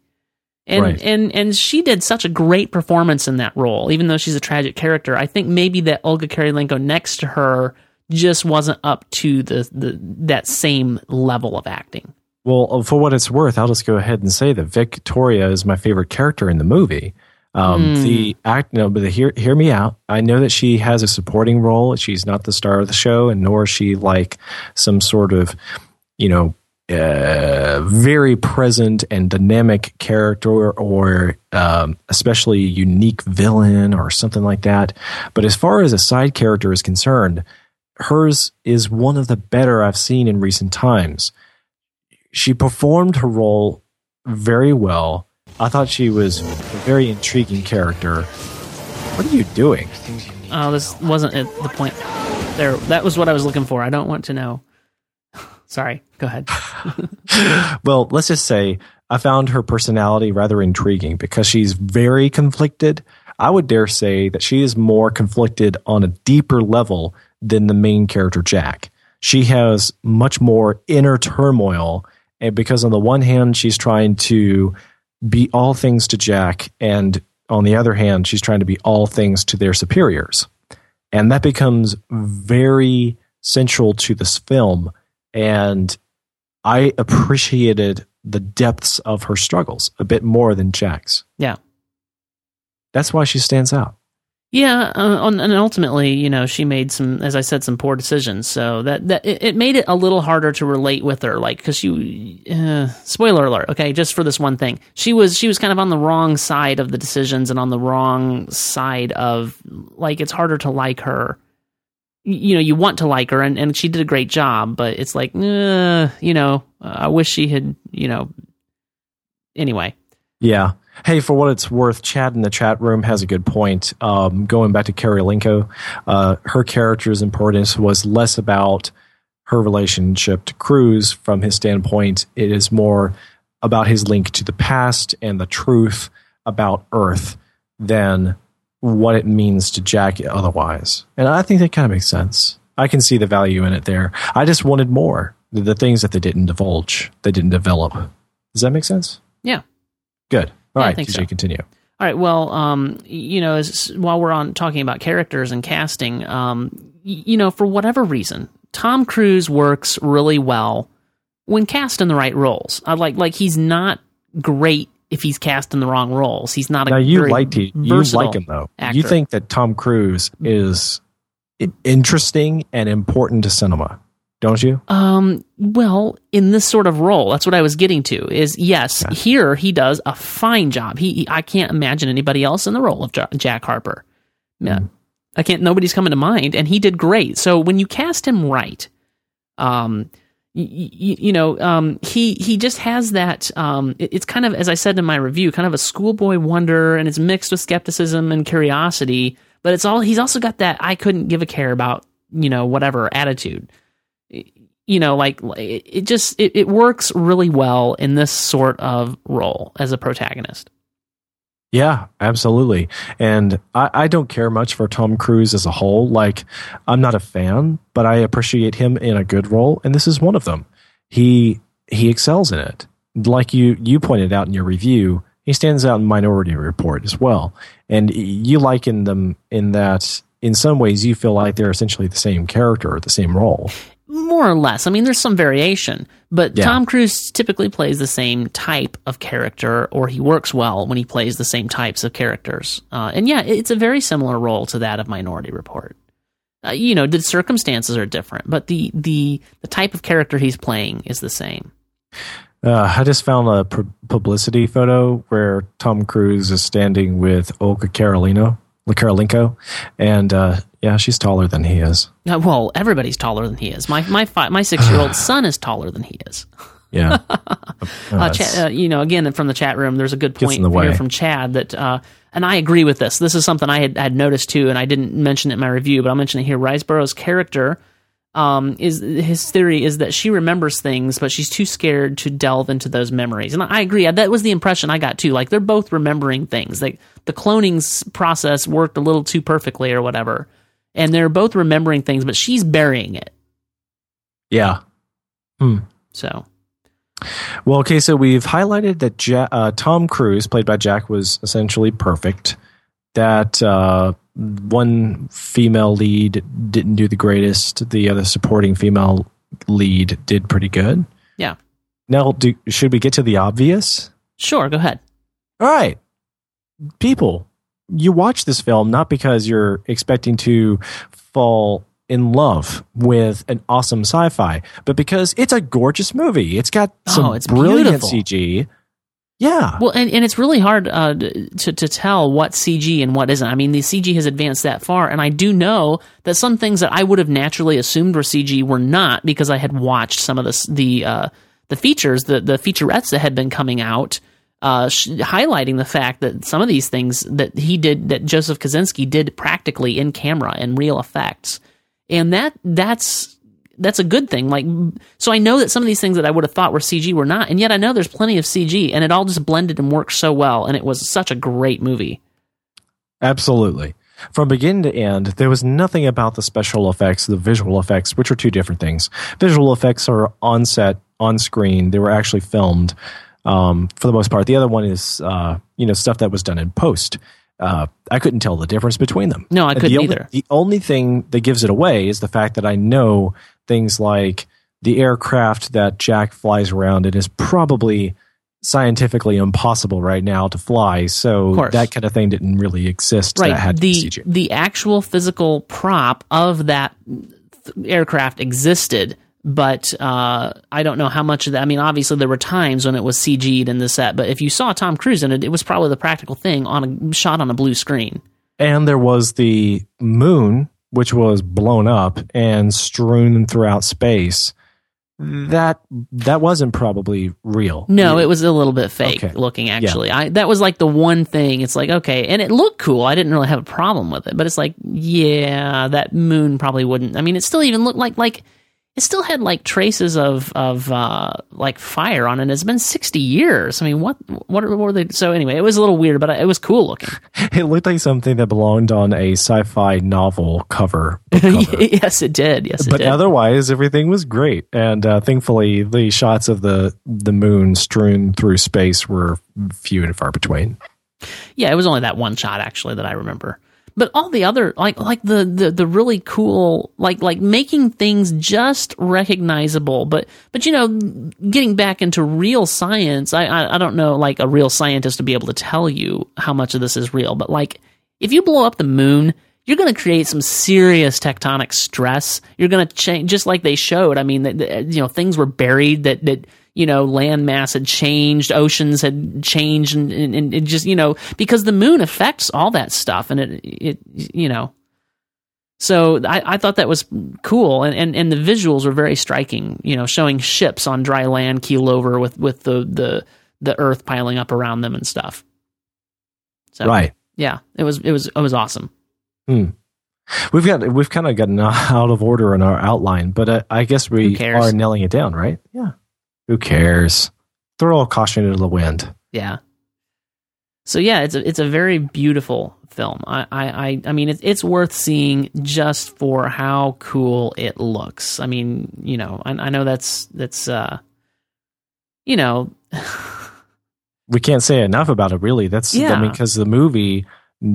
And right. and and she did such a great performance in that role, even though she's a tragic character. I think maybe that Olga Kurylenko next to her just wasn't up to the, the that same level of acting. Well, uh, for what it's worth, I'll just go ahead and say that Victoria is my favorite character in the movie. Um, mm. The act, no, but the, hear hear me out. I know that she has a supporting role. She's not the star of the show, and nor is she like some sort of, you know, uh, very present and dynamic character or um, especially unique villain or something like that. But as far as a side character is concerned, hers is one of the better I've seen in recent times. She performed her role very well. I thought she was a very intriguing character. What are you doing? Oh, this wasn't the point. There, that was what I was looking for. I don't want to know. Sorry, go ahead. well, let's just say I found her personality rather intriguing because she's very conflicted. I would dare say that she is more conflicted on a deeper level than the main character Jack. She has much more inner turmoil, and because on the one hand she's trying to be all things to Jack, and on the other hand she's trying to be all things to their superiors, and that becomes very central to this film. And I appreciated the depths of her struggles a bit more than Jack's. Yeah, that's why she stands out. Yeah, uh, and ultimately, you know, she made some, as I said, some poor decisions. So that that it, it made it a little harder to relate with her, like because she, uh, spoiler alert, okay, just for this one thing, she was she was kind of on the wrong side of the decisions and on the wrong side of like it's harder to like her. You know, you want to like her, and, and she did a great job, but it's like, uh, you know, I wish she had, you know. Anyway. Yeah. Hey, for what it's worth, Chad in the chat room has a good point. Um, going back to Kurylenko, uh, her character's importance was less about her relationship to Cruise from his standpoint. It is more about his link to the past and the truth about Earth than what it means to Jack otherwise. And I think that kind of makes sense. I can see the value in it there. I just wanted more. The things that they didn't divulge, they didn't develop. Does that make sense? Yeah. Good. All yeah, right, so. continue. All right. Well, um, you know, as, while we're on talking about characters and casting, um, you know, for whatever reason, Tom Cruise works really well when cast in the right roles. I like like he's not great if he's cast in the wrong roles. He's not a now you like you versatile like him though. actor. You think that Tom Cruise is interesting and important to cinema, don't you? Um, well, in this sort of role, that's what I was getting to. Is yes, here he does a fine job. He, he- I can't imagine anybody else in the role of Ja- Jack Harper. Yeah, I can't. Nobody's coming to mind, and he did great. So when you cast him right, um, y- y- you know, um, he he just has that. Um, it- it's kind of as I said in my review, kind of a schoolboy wonder, and it's mixed with skepticism and curiosity. But it's all he's also got that I couldn't give a care about you know whatever attitude you know like it, it just it, it works really well in this sort of role as a protagonist Yeah, absolutely. And I, I don't care much for Tom Cruise as a whole. Like, I'm not a fan, but I appreciate him in a good role, and this is one of them. He he excels in it. Like you you pointed out in your review, he stands out in Minority Report as well. And you liken them in that in some ways you feel like they're essentially the same character or the same role. More or less. I mean there's some variation but Yeah. tom cruise typically plays the same type of character or he works well when he plays the same types of characters. Uh, and yeah it's a very similar role to that of minority report. Uh, you know the circumstances are different but the the the type of character he's playing is the same. Uh, I just found a pu- publicity photo where Tom Cruise is standing with Olga Carolino, Kurylenko, and uh, yeah, she's taller than he is. Uh, well everybody's taller than he is my my fi- my six year old son is taller than he is Yeah, uh, Chad, uh, you know, again from the chat room, there's a good point here from Chad that, uh, and I agree with this. This is something I had, had noticed too, and I didn't mention it in my review, but I'll mention it here. Riseborough's character um, is his theory is that she remembers things, but she's too scared to delve into those memories. And I agree. That was the impression I got too. Like they're both remembering things. Like the cloning process worked a little too perfectly or whatever, and they're both remembering things, but she's burying it. yeah. So Well, okay, so we've highlighted that ja- uh, Tom Cruise, played by Jack, was essentially perfect. That uh, one female lead didn't do the greatest. The other supporting female lead did pretty good. yeah, Now, do, should we get to the obvious? sure, go ahead. All right. People, you watch this film not because you're expecting to fall in love with an awesome sci fi, but because it's a gorgeous movie. It's got oh, some Oh, it's brilliant beautiful. CG. Yeah. Well, and, and it's really hard uh, to to tell what CG and what isn't. I mean, the CG has advanced that far, and I do know that some things that I would have naturally assumed were CG were not because I had watched some of the the uh, the features, the the featurettes that had been coming out, uh, sh- highlighting the fact that some of these things that he did, that Joseph Kosinski did practically in camera and real effects, and that that's that's a good thing. Like, so I know that some of these things that I would have thought were CG were not, and yet I know there's plenty of CG, and it all just blended and worked so well, and it was such a great movie. Absolutely. From beginning to end, there was nothing about the special effects, the visual effects, which are two different things. Visual effects are on set, on screen. They were actually filmed um, for the most part. The other one is, uh, you know, stuff that was done in post. Uh, I couldn't tell the difference between them. No, I couldn't the only, either. The only thing that gives it away is the fact that I know things like the aircraft that Jack flies around in is probably scientifically impossible right now to fly. So that kind of thing didn't really exist. That Right. The the actual physical prop of that th- aircraft existed, but uh, I don't know how much of that. I mean, obviously there were times when it was CG'd in the set, but if you saw Tom Cruise in it, it was probably the practical thing on a shot on a blue screen. And there was the moon, which was blown up and strewn throughout space. That that wasn't probably real. No, it was a little bit fake Okay. looking. Actually, I that was like the one thing. It's like okay, and it looked cool. I didn't really have a problem with it, but it's like yeah, that moon probably wouldn't. I mean, it still even looked like like it still had like traces of of uh, like fire on it. It's been sixty years. I mean, what what were they? So anyway, it was a little weird, but it was cool looking. It looked like something that belonged on a sci-fi novel cover. cover. yes, it did. Yes, it but did. otherwise, everything was great. And uh, thankfully, the shots of the the moon strewn through space were few and far between. Yeah, it was only that one shot actually that I remember. But all the other like like the, the the really cool like like making things just recognizable. But but you know getting back into real science I, I i don't know like a real scientist to be able to tell you how much of this is real. But like if you blow up the moon you're going to create some serious tectonic stress. You're going to change just like they showed. I mean that you know things were buried that that you know, land mass had changed, oceans had changed, and, and, and just, you know, because the moon affects all that stuff. And it, it you know, so I, I thought that was cool. And, and, and the visuals were very striking, you know, showing ships on dry land keel over with, with the, the, the earth piling up around them and stuff. So, right. Yeah, it was, it was, it was awesome. Hmm. We've got we've kind of gotten out of order in our outline, but uh, I guess we are nailing it down, right? Yeah. Who cares? Throw a caution into the wind. Yeah. So yeah, it's a it's a very beautiful film. I I I mean it's it's worth seeing just for how cool it looks. I mean, you know, I, I know that's that's uh, you know, we can't say enough about it. Really, that's yeah. I mean, because the movie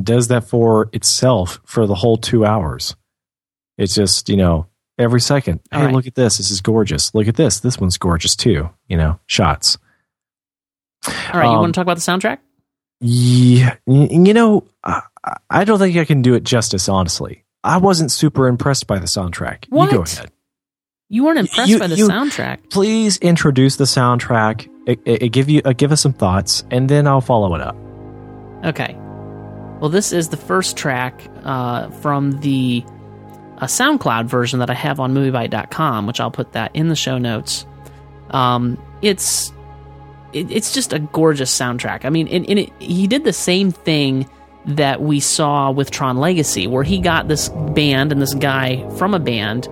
does that for itself for the whole two hours. It's just you know every second. hey, right. look at this. This is gorgeous. Look at this. This one's gorgeous too. You know, shots. All right. Um, you want to talk about the soundtrack? Yeah. You know, I, I don't think I can do it justice, honestly. I wasn't super impressed by the soundtrack. What? You go ahead. You weren't impressed you, by the you, soundtrack. Please introduce the soundtrack. It, it, it give you uh, give us some thoughts, and then I'll follow it up. Okay. Well, this is the first track uh, from the a SoundCloud version that I have on MovieByte.com, which I'll put that in the show notes. Um, it's it, it's just a gorgeous soundtrack. I mean, in, in it, he did the same thing that we saw with Tron Legacy, where he got this band and this guy from a band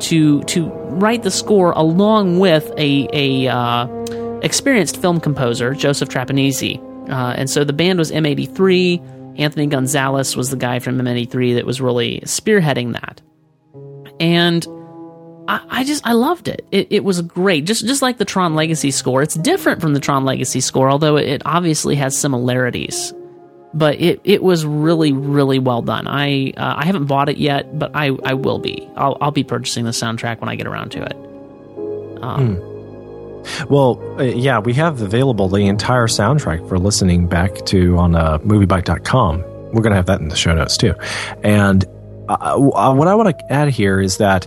to to write the score along with a a uh, experienced film composer, Joseph Trapanese. Uh, and so the band was M83. Anthony Gonzalez was the guy from M83 that was really spearheading that and I, I, just I loved it. it. It was great, just just like the Tron Legacy score. It's different from the Tron Legacy score, although it obviously has similarities. But it, it was really really well done. I uh, I haven't bought it yet, but I, I will be. I'll I'll be purchasing the soundtrack when I get around to it. Um, hmm. Well, uh, yeah, we have available the entire soundtrack for listening back to on uh, moviebyte.com. We're going to have that in the show notes too. And uh, what I want to add here is that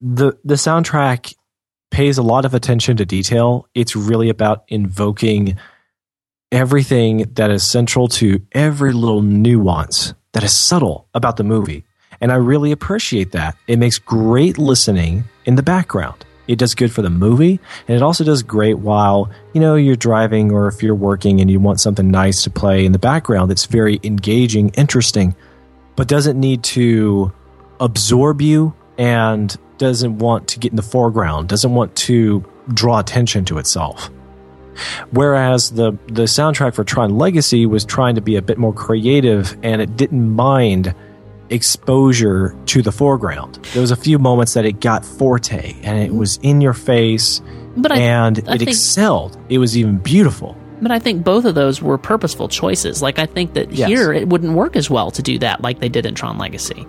the the soundtrack pays a lot of attention to detail. It's really about invoking everything that is central to every little nuance that is subtle about the movie. And I really appreciate that. It makes great listening in the background. It does good for the movie, and it also does great while, you know, you're driving or if you're working and you want something nice to play in the background that's very engaging, interesting but doesn't need to absorb you and doesn't want to get in the foreground, doesn't want to draw attention to itself. Whereas the the soundtrack for Tron Legacy was trying to be a bit more creative and it didn't mind exposure to the foreground. There was a few moments that it got forte and it was in your face but and I, I it think, excelled. It was even beautiful. But I think both of those were purposeful choices. Like I think that yes. here it wouldn't work as well to do that like they did in Tron Legacy.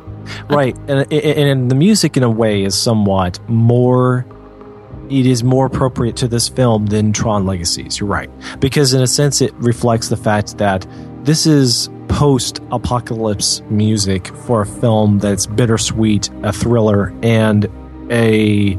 Right, and, and the music in a way is somewhat more. It is more appropriate to this film than Tron Legacies. You're right, because in a sense it reflects the fact that this is post-apocalypse music for a film that's bittersweet, a thriller, and a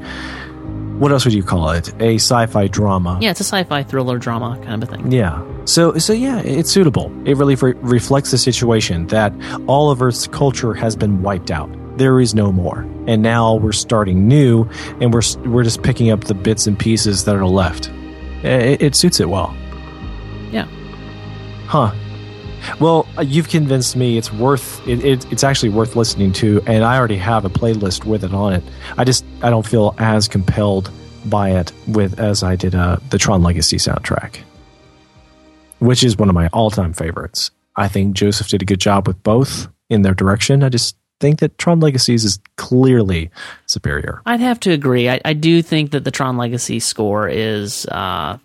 what else would you call it? A sci-fi drama. Yeah, it's a sci-fi thriller drama kind of a thing. Yeah. So so yeah, it's suitable. It really re- reflects the situation that all of Earth's culture has been wiped out. There is no more, and now we're starting new, and we're we're just picking up the bits and pieces that are left. It, it suits it well. Yeah. Huh. Well, uh, you've convinced me it's worth it, it, it's actually worth listening to, and I already have a playlist with it on it. I just I don't feel as compelled by it with as I did uh, the Tron Legacy soundtrack, which is one of my all time favorites. I think Joseph did a good job with both in their direction. I just think that Tron Legacies is clearly superior. I'd have to agree. I, I do think that the Tron Legacy score is uh,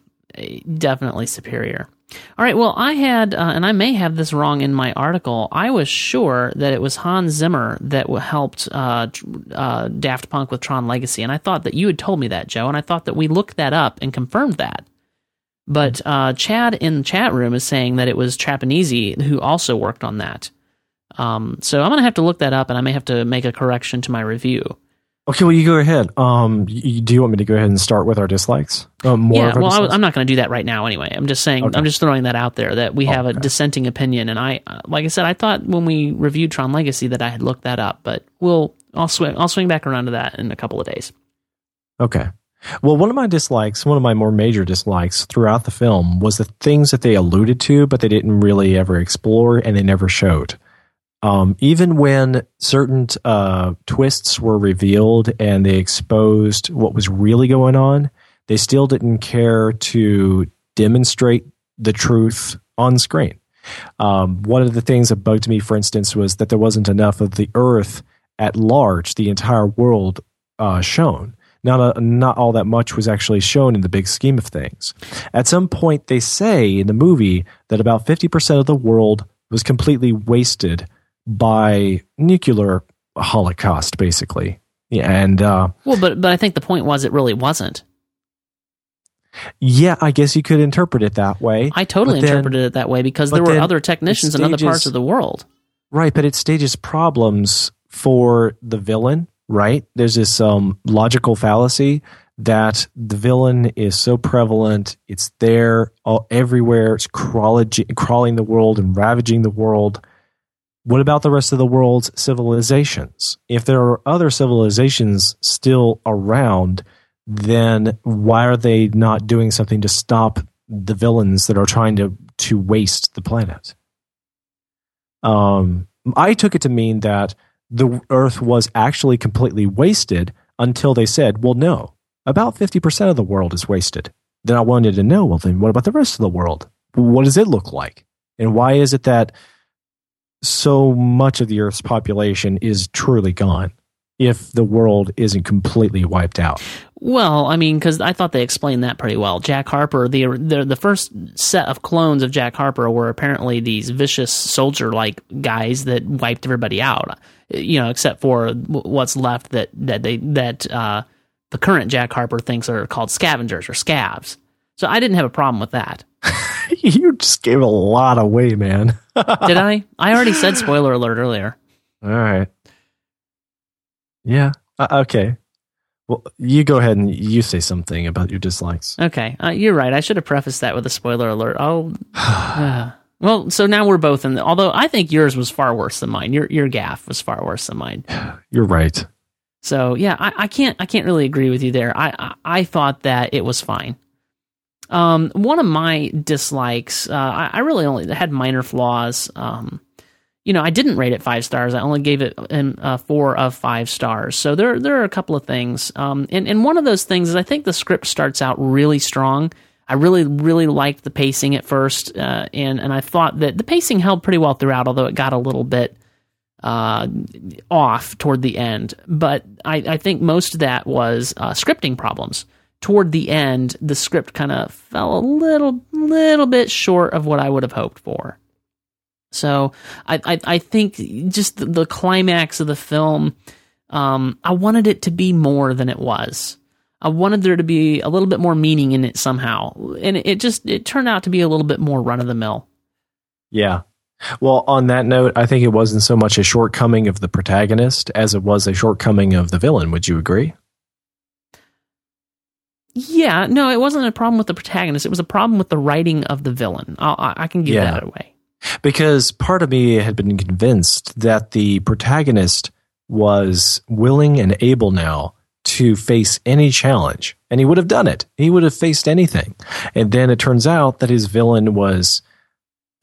definitely superior. All right. Well, I had, uh, and I may have this wrong in my article. I was sure that it was Hans Zimmer that helped uh, uh, Daft Punk with Tron Legacy, and I thought that you had told me that, Joe, and I thought that we looked that up and confirmed that. But uh, Chad in the chat room is saying that it was Trapanese who also worked on that. Um, so I'm gonna have to look that up, and I may have to make a correction to my review. Okay, well, you go ahead. Um, y- do you want me to go ahead and start with our dislikes? Uh, more yeah, well, I, am not going to do that right now anyway. I'm just saying, Okay. I'm just throwing that out there that we have a dissenting opinion. And I, like I said, I thought when we reviewed Tron Legacy that I had looked that up, but we'll, I'll swing, I'll swing back around to that in a couple of days. Okay. Well, one of my dislikes, one of my more major dislikes throughout the film was the things that they alluded to, but they didn't really ever explore and they never showed. Um, even when certain uh, twists were revealed and they exposed what was really going on, they still didn't care to demonstrate the truth on screen. Um, one of the things that bugged me, for instance, was that there wasn't enough of the Earth at large, the entire world, uh, shown. Not a, not all that much was actually shown in the big scheme of things. At some point, they say in the movie that about fifty percent of the world was completely wasted by nuclear holocaust, basically. Yeah, and uh, Well, but, but I think the point was it really wasn't. yeah, I guess you could interpret it that way. I totally then- interpreted it that way because there were other technicians in other parts of the world. Right, but it stages problems for the villain, right? There's this um, logical fallacy that the villain is so prevalent, it's there all, everywhere, it's crawling, crawling the world and ravaging the world. What about the rest of the world's civilizations? If there are other civilizations still around, then why are they not doing something to stop the villains that are trying to to waste the planet? um, I took it to mean that the Earth was actually completely wasted until they said, well, no, about 50% of the world is wasted. Then I wanted to know, well, then what about the rest of the world? What does it look like? And why is it that so much of the Earth's population is truly gone if the world isn't completely wiped out? Well, I mean, because I thought they explained that pretty well. Jack Harper, the, the the first set of clones of Jack Harper were apparently these vicious soldier-like guys that wiped everybody out. You know, except for what's left that that they that uh, the current Jack Harper thinks are called scavengers or scavs. So I didn't have a problem with that. you just gave a lot away, man. Did I? I already said spoiler alert earlier. All right. Yeah. Uh, okay. Well, you go ahead and you say something about your dislikes. Okay, uh, you're right. I should have prefaced that with a spoiler alert. Oh, uh, well, so now we're both in. The, although I think yours was far worse than mine. Your your gaffe was far worse than mine. You're right. So yeah, I, I can't I can't really agree with you there. I, I I thought that it was fine. Um, one of my dislikes, uh, I, I really only had minor flaws. Um, you know, I didn't rate it five stars. I only gave it um, uh, four of five stars. So there there are a couple of things. Um, and and one of those things is I think the script starts out really strong. I really really liked the pacing at first, uh, and and I thought that the pacing held pretty well throughout, although it got a little bit uh, off toward the end. But I, I think most of that was uh, scripting problems. Toward the end, the script kind of fell a little, little bit short of what I would have hoped for. So I, I, I think just the, the climax of the film, um, I wanted it to be more than it was. I wanted there to be a little bit more meaning in it somehow, and it, it just it turned out to be a little bit more run of the mill. Yeah. Well, on that note, I think it wasn't so much a shortcoming of the protagonist as it was a shortcoming of the villain. Would you agree? Yeah, no, it wasn't a problem with the protagonist. It was a problem with the writing of the villain. I'll, I I can give Yeah. that away. Because part of me had been convinced that the protagonist was willing and able now to face any challenge, and he would have done it. He would have faced anything. And then it turns out that his villain was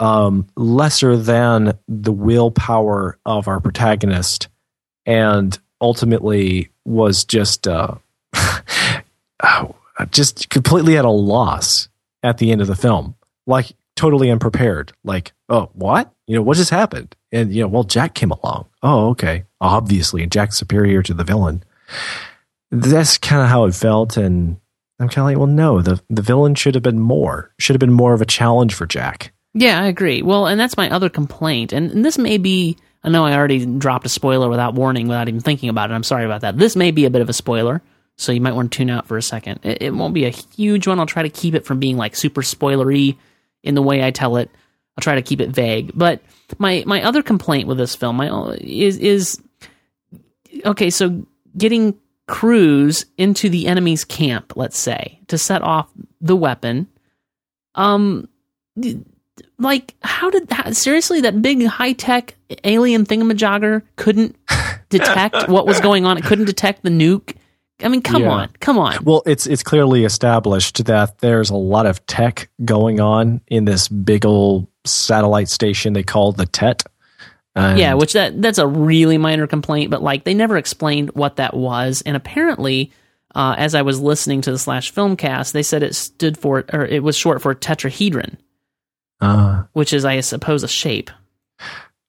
um, lesser than the willpower of our protagonist, and ultimately was just uh, Uh, just completely at a loss at the end of the film. Like totally unprepared. Like, oh, what? You know, what just happened? And you know, well, Jack came along. Oh, okay. Obviously, Jack's superior to the villain. That's kind of how it felt, and I'm kind of like, well, no, the the villain should have been more. Should have been more of a challenge for Jack. Yeah, I agree. Well, and that's my other complaint. And, and this may be, I know I already dropped a spoiler without warning, without even thinking about it. I'm sorry about that. This may be a bit of a spoiler, so you might want to tune out for a second. It, it won't be a huge one. I'll try to keep it from being like super spoilery in the way I tell it. I'll try to keep it vague. But my my other complaint with this film my, is is okay. So getting Cruise into the enemy's camp, let's say, to set off the weapon. Um, like how did that seriously that big high tech alien thingamajogger couldn't detect what was going on? It couldn't detect the nuke. I mean, come Yeah. on, come on. Well, it's it's clearly established that there's a lot of tech going on in this big old satellite station they call the TET. And yeah, which that that's a really minor complaint, but like they never explained what that was, and apparently, uh, as I was listening to the slash filmcast, they said it stood for or it was short for tetrahedron, uh, which is I suppose a shape.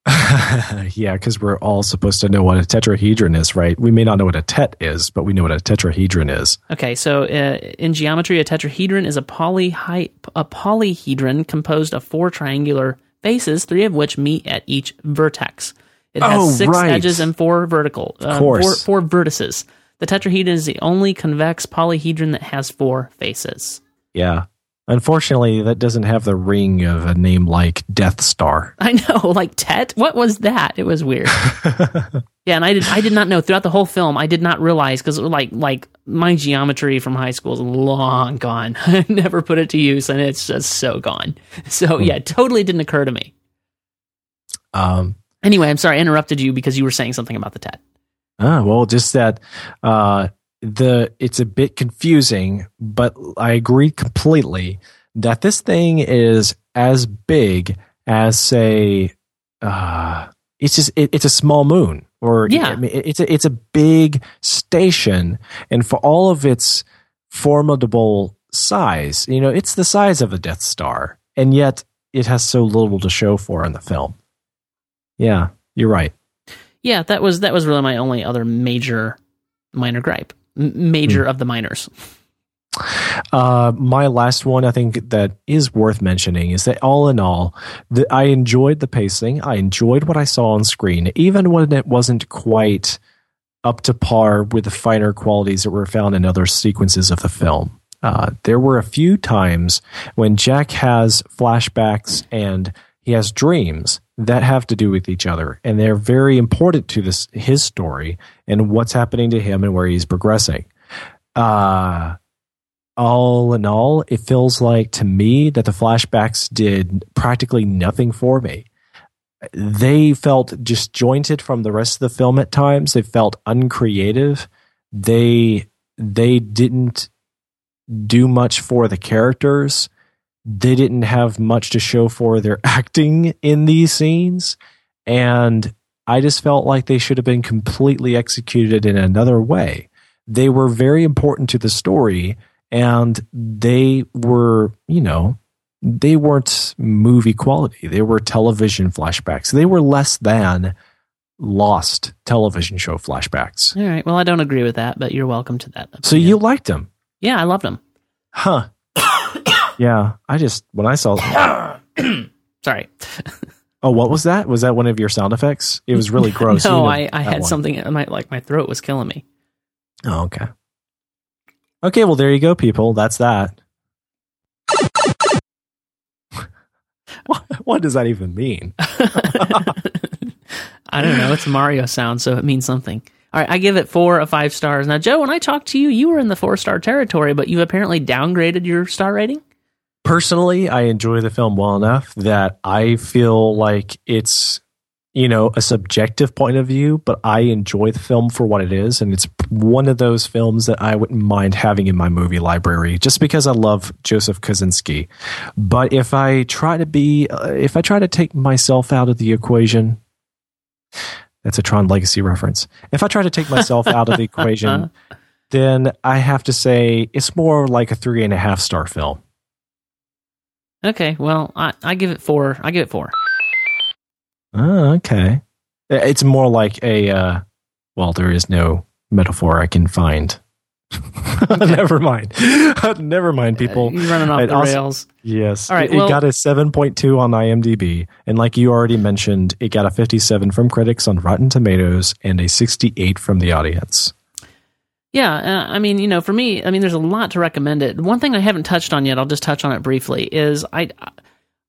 yeah, because we're all supposed to know what a tetrahedron is, right? We may not know what a tet is, but we know what a tetrahedron is. Okay, so uh, in geometry, a tetrahedron is a poly a polyhedron composed of four triangular faces, three of which meet at each vertex. It has Oh, six right. edges and four vertical, uh, four, four vertices. The tetrahedron is the only convex polyhedron that has four faces. Yeah. Unfortunately, that doesn't have the ring of a name like Death Star. I know, like Tet. What was that? It was weird. yeah, and I did I did not know throughout the whole film. I did not realize because like like my geometry from high school is long gone. I never put it to use, and it's just so gone. So yeah, totally didn't occur to me. Um, Anyway, I'm sorry I interrupted you because you were saying something about the Tet. Ah, well, just that uh, the it's a bit confusing, but I agree completely that this thing is as big as say, uh, it's just it, it's a small moon, or Yeah. I mean, it's a it's a big station, and for all of its formidable size, you know, it's the size of a Death Star, and yet it has so little to show for in the film. Yeah, you're right. Yeah, that was that was really my only other major minor gripe. Major of the minors. Uh, my last one, I think that is worth mentioning, is that all in all, the, I enjoyed the pacing. I enjoyed what I saw on screen, even when it wasn't quite up to par with the finer qualities that were found in other sequences of the film. Uh, there were a few times when Jack has flashbacks and he has dreams that have to do with each other, and they're very important to this his story and what's happening to him and where he's progressing. Uh, all in all, it feels like to me that the flashbacks did practically nothing for me. They felt disjointed from the rest of the film at times. They felt uncreative. They they didn't do much for the characters. They didn't have much to show for their acting in these scenes. And I just felt like they should have been completely executed in another way. They were very important to the story and they were, you know, they weren't movie quality. They were television flashbacks. They were less than lost television show flashbacks. All right. Well, I don't agree with that, but you're welcome to that. So you liked them. yeah, I loved them. Huh. Yeah. I just, when I saw, Sorry. oh, what was that? Was that one of your sound effects? It was really gross. No, I, I had one. something. My like my throat was killing me. Oh, okay. Okay. Well, there you go, people. That's that. what, what does that even mean? I don't know. It's a Mario sound, so it means something. All right, I give it four of five stars. Now, Joe, when I talked to you, you were in the four star territory, but you've apparently downgraded your star rating. Personally, I enjoy the film well enough that I feel like it's, you know, a subjective point of view, but I enjoy the film for what it is. And it's one of those films that I wouldn't mind having in my movie library just because I love Joseph Kosinski. But if I try to be, uh, if I try to take myself out of the equation, that's a Tron Legacy reference. If I try to take myself out of the equation, then I have to say it's more like a three and a half star film. Okay, well, I, I give it four. I give it four. Oh, okay. It's more like a uh, well, there is no metaphor I can find. Never mind. Never mind, people. You're running off It the also- rails. Yes. All right, It, well- it got a 7.2 on IMDb. And like you already mentioned, it got a 57 from critics on Rotten Tomatoes and a 68 from the audience. Yeah, uh, I mean, you know, for me, I mean, there's a lot to recommend it. One thing I haven't touched on yet, I'll just touch on it briefly, is I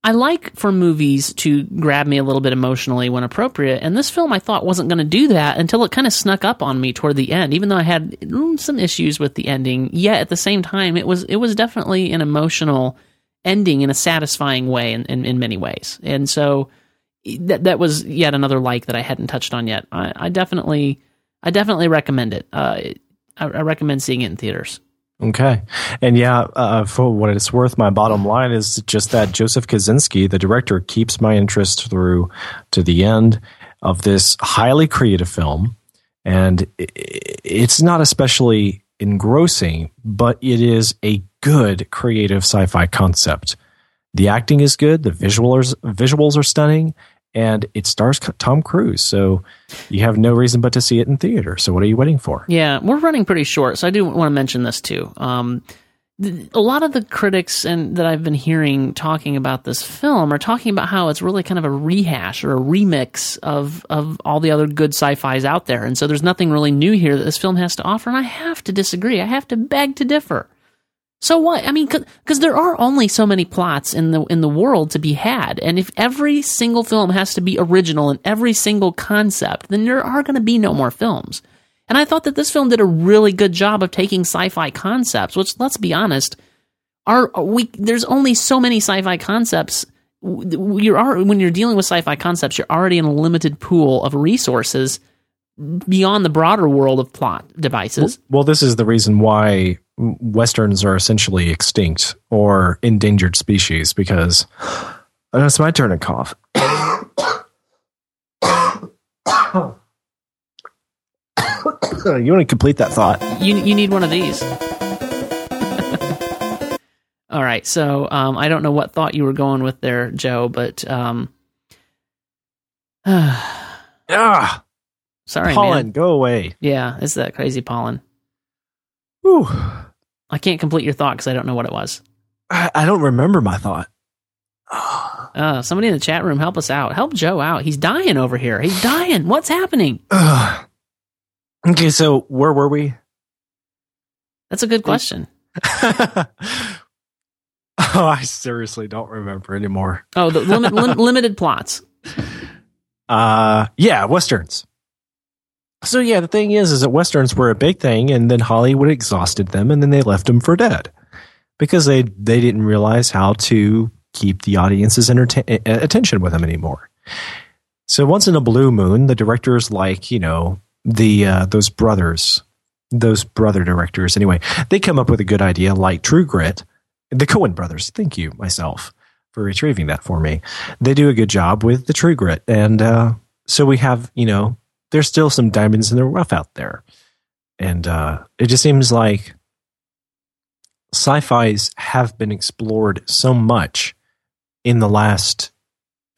I like for movies to grab me a little bit emotionally when appropriate, and this film I thought wasn't going to do that until it kind of snuck up on me toward the end. Even though I had mm, some issues with the ending, yet at the same time, it was it was definitely an emotional ending in a satisfying way in, in, in many ways, and so that that was yet another like that I hadn't touched on yet. I, I definitely I definitely recommend it. Uh, I, I recommend seeing it in theaters. Okay. And yeah, uh, for what it's worth, my bottom line is just that Joseph Kosinski, the director, keeps my interest through to the end of this highly creative film. And it's not especially engrossing, but it is a good creative sci fi concept. The acting is good, the visuals, visuals are stunning, and it stars Tom Cruise. So you have no reason but to see it in theater. So what are you waiting for? Yeah, we're running pretty short, so I do want to mention this too. Um, a lot of the critics and that I've been hearing talking about this film are talking about how it's really kind of a rehash or a remix of of all the other good sci-fi's out there, and so there's nothing really new here that this film has to offer. And I have to disagree. I have to beg to differ. So what? I mean, because there are only so many plots in the in the world to be had, and if every single film has to be original and every single concept, then there are going to be no more films. And I thought that this film did a really good job of taking sci-fi concepts, which let's be honest, are we? There's only so many sci-fi concepts. You're when you're dealing with sci-fi concepts, you're already in a limited pool of resources beyond the broader world of plot devices. Well, this is the reason why westerns are essentially extinct or endangered species because oh, it's my turn to cough. you want to complete that thought? You you need one of these. All right, so um, I don't know what thought you were going with there, Joe, but um, Ah, sorry, pollen, man. go away. Yeah, it's that crazy pollen. Whew. I can't complete your thought because I don't know what it was. I, I don't remember my thought. Uh, somebody in the chat room, help us out. Help Joe out. He's dying over here. He's dying. What's happening? Ugh. okay, so where were we? That's a good question. oh, I seriously don't remember anymore. Oh, the limit, lim- limited plots. Uh, yeah, westerns. So yeah, the thing is, is that westerns were a big thing, and then Hollywood exhausted them, and then they left them for dead because they they didn't realize how to keep the audience's attention with them anymore. So once in a blue moon, the directors like you know the uh, those brothers, those brother directors. Anyway, they come up with a good idea like True Grit. The Coen brothers. Thank you, myself, for retrieving that for me. They do a good job with the True Grit, and uh, so we have you know there's still some diamonds in the rough out there, and uh, it just seems like sci-fi's have been explored so much in the last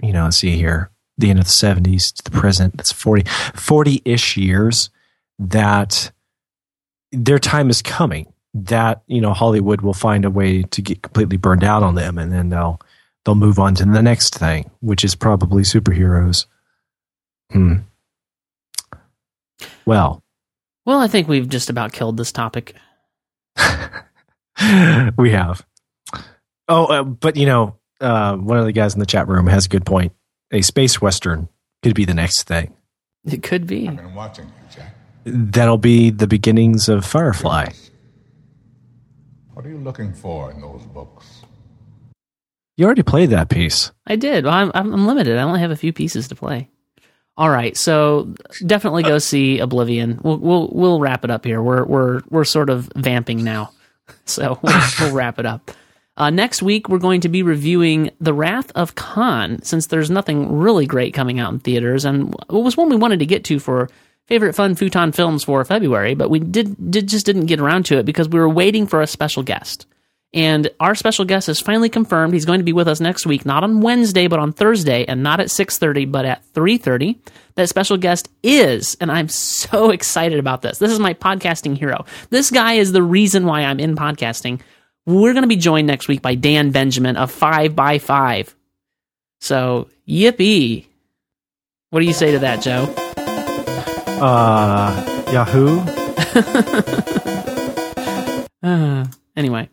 you know let's see here the end of the 70s to the present that's 40 40-ish years that their time is coming that you know hollywood will find a way to get completely burned out on them and then they'll they'll move on to the next thing which is probably superheroes. Hmm well Well, I think we've just about killed this topic. we have oh uh, but you know uh, one of the guys in the chat room has a good point a space western could be the next thing It could be. I've been watching you, Jack. that'll be the beginnings of firefly What are you looking for in those books? you already played that piece I did. Well, I'm, I'm limited. I only have a few pieces to play. All right, so definitely go see Oblivion. We'll we'll we'll wrap it up here. We're we're we're sort of vamping now, so we'll, we'll wrap it up. Uh, next week we're going to be reviewing The Wrath of Khan, since there's nothing really great coming out in theaters, and it was one we wanted to get to for favorite fun futon films for February, but we did did just didn't get around to it because we were waiting for a special guest. And our special guest is finally confirmed. He's going to be with us next week, not on Wednesday, but on Thursday, and not at 6.30, but at 3.30. That special guest is, and I'm so excited about this. This is my podcasting hero. This guy is the reason why I'm in podcasting. We're going to be joined next week by Dan Benjamin of 5 by 5 So, yippee. What do you say to that, Joe? Uh, Yahoo. Uh, anyway.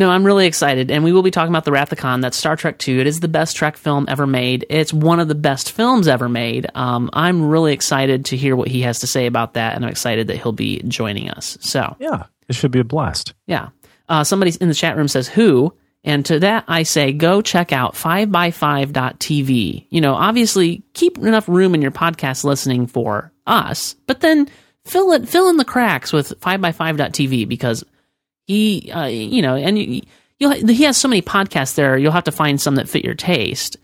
No, I'm really excited, and we will be talking about the Wrath of Khan. That's Star Trek II. It is the best Trek film ever made. It's one of the best films ever made. Um, I'm really excited to hear what he has to say about that, and I'm excited that he'll be joining us. So, Yeah, it should be a blast. yeah. Uh, somebody in the chat room says, Who? And to that, I say, go check out 5by5.tv. You know, obviously, keep enough room in your podcast listening for us, but then fill it, fill in the cracks with 5by5.tv because he, uh, you know, and you, you'll, he has so many podcasts there, you'll have to find some that fit your taste.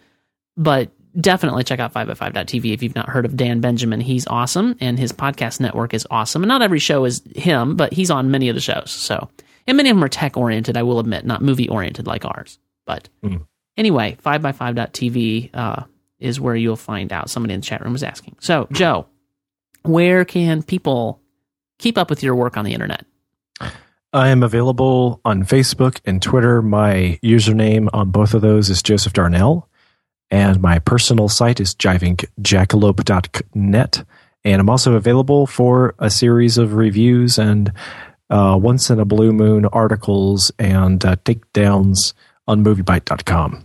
But definitely check out 5by5.tv if you've not heard of Dan Benjamin. He's awesome, and his podcast network is awesome. And not every show is him, but he's on many of the shows. So, and many of them are tech oriented, I will admit, not movie oriented like ours. But Mm. anyway, 5by5.tv uh, is where you'll find out. Somebody in the chat room was asking. So, Joe, where can people keep up with your work on the internet? I am available on Facebook and Twitter. My username on both of those is Joseph Darnell. And my personal site is jivingjackalope.net. And I'm also available for a series of reviews and uh, once in a blue moon articles and uh, takedowns on moviebyte.com.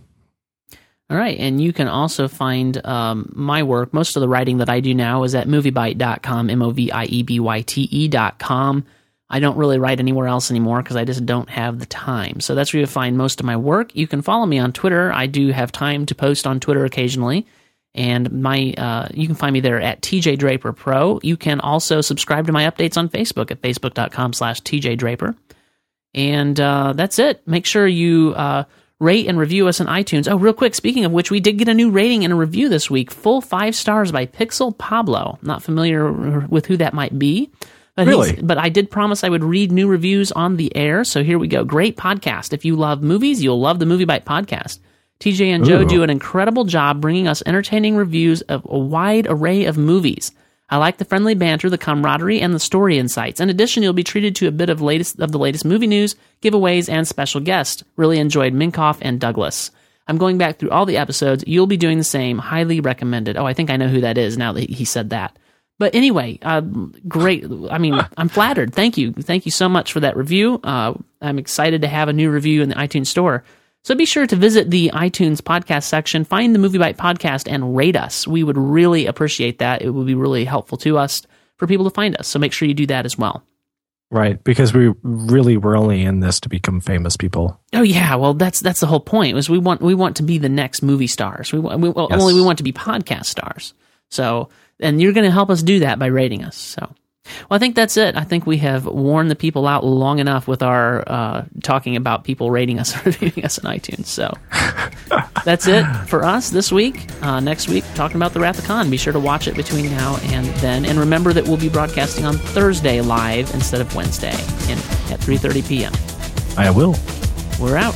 All right, and you can also find um, my work. Most of the writing that I do now is at moviebyte.com, M O V I E B Y T E.com. I don't really write anywhere else anymore because I just don't have the time. So that's where you find most of my work. You can follow me on Twitter. I do have time to post on Twitter occasionally. And my uh, you can find me there at TJ Draper Pro. You can also subscribe to my updates on Facebook at facebook.com slash TJ Draper. And uh, that's it. Make sure you uh, rate and review us on iTunes. Oh, real quick, speaking of which, we did get a new rating and a review this week. Full five stars by Pixel Pablo. Not familiar with who that might be. But Really? But I did promise I would read new reviews on the air. So here we go. Great podcast. If you love movies, you'll love the MovieByte podcast. TJ and Joe Ooh. do an incredible job bringing us entertaining reviews of a wide array of movies. I like the friendly banter, the camaraderie, and the story insights. In addition, you'll be treated to a bit of latest of the latest movie news, giveaways, and special guests. Really enjoyed Minkoff and Douglas. I'm going back through all the episodes. You'll be doing the same. Highly recommended. Oh, I think I know who that is now that he said that. But anyway, uh, great. I mean, I'm flattered. Thank you. Thank you so much for that review. Uh, I'm excited to have a new review in the iTunes store. So be sure to visit the iTunes podcast section, find the MovieByte podcast, and rate us. We would really appreciate that. It would be really helpful to us for people to find us. So make sure you do that as well. Right. Because we really were only in this to become famous people. Oh yeah, well that's that's the whole point. Was we want we want to be the next movie stars. We, we well, Yes. only we want to be podcast stars. So and you're going to help us do that by rating us. So well, I think that's it. I think we have worn the people out long enough with our uh, talking about people rating us or reviewing us on iTunes. So that's it for us this week. Uh, next week, talking about the Wrath of Khan. Be sure to watch it between now and then, and remember that we'll be broadcasting on Thursday live instead of Wednesday, in, at 3:30 p.m. I will. We're out.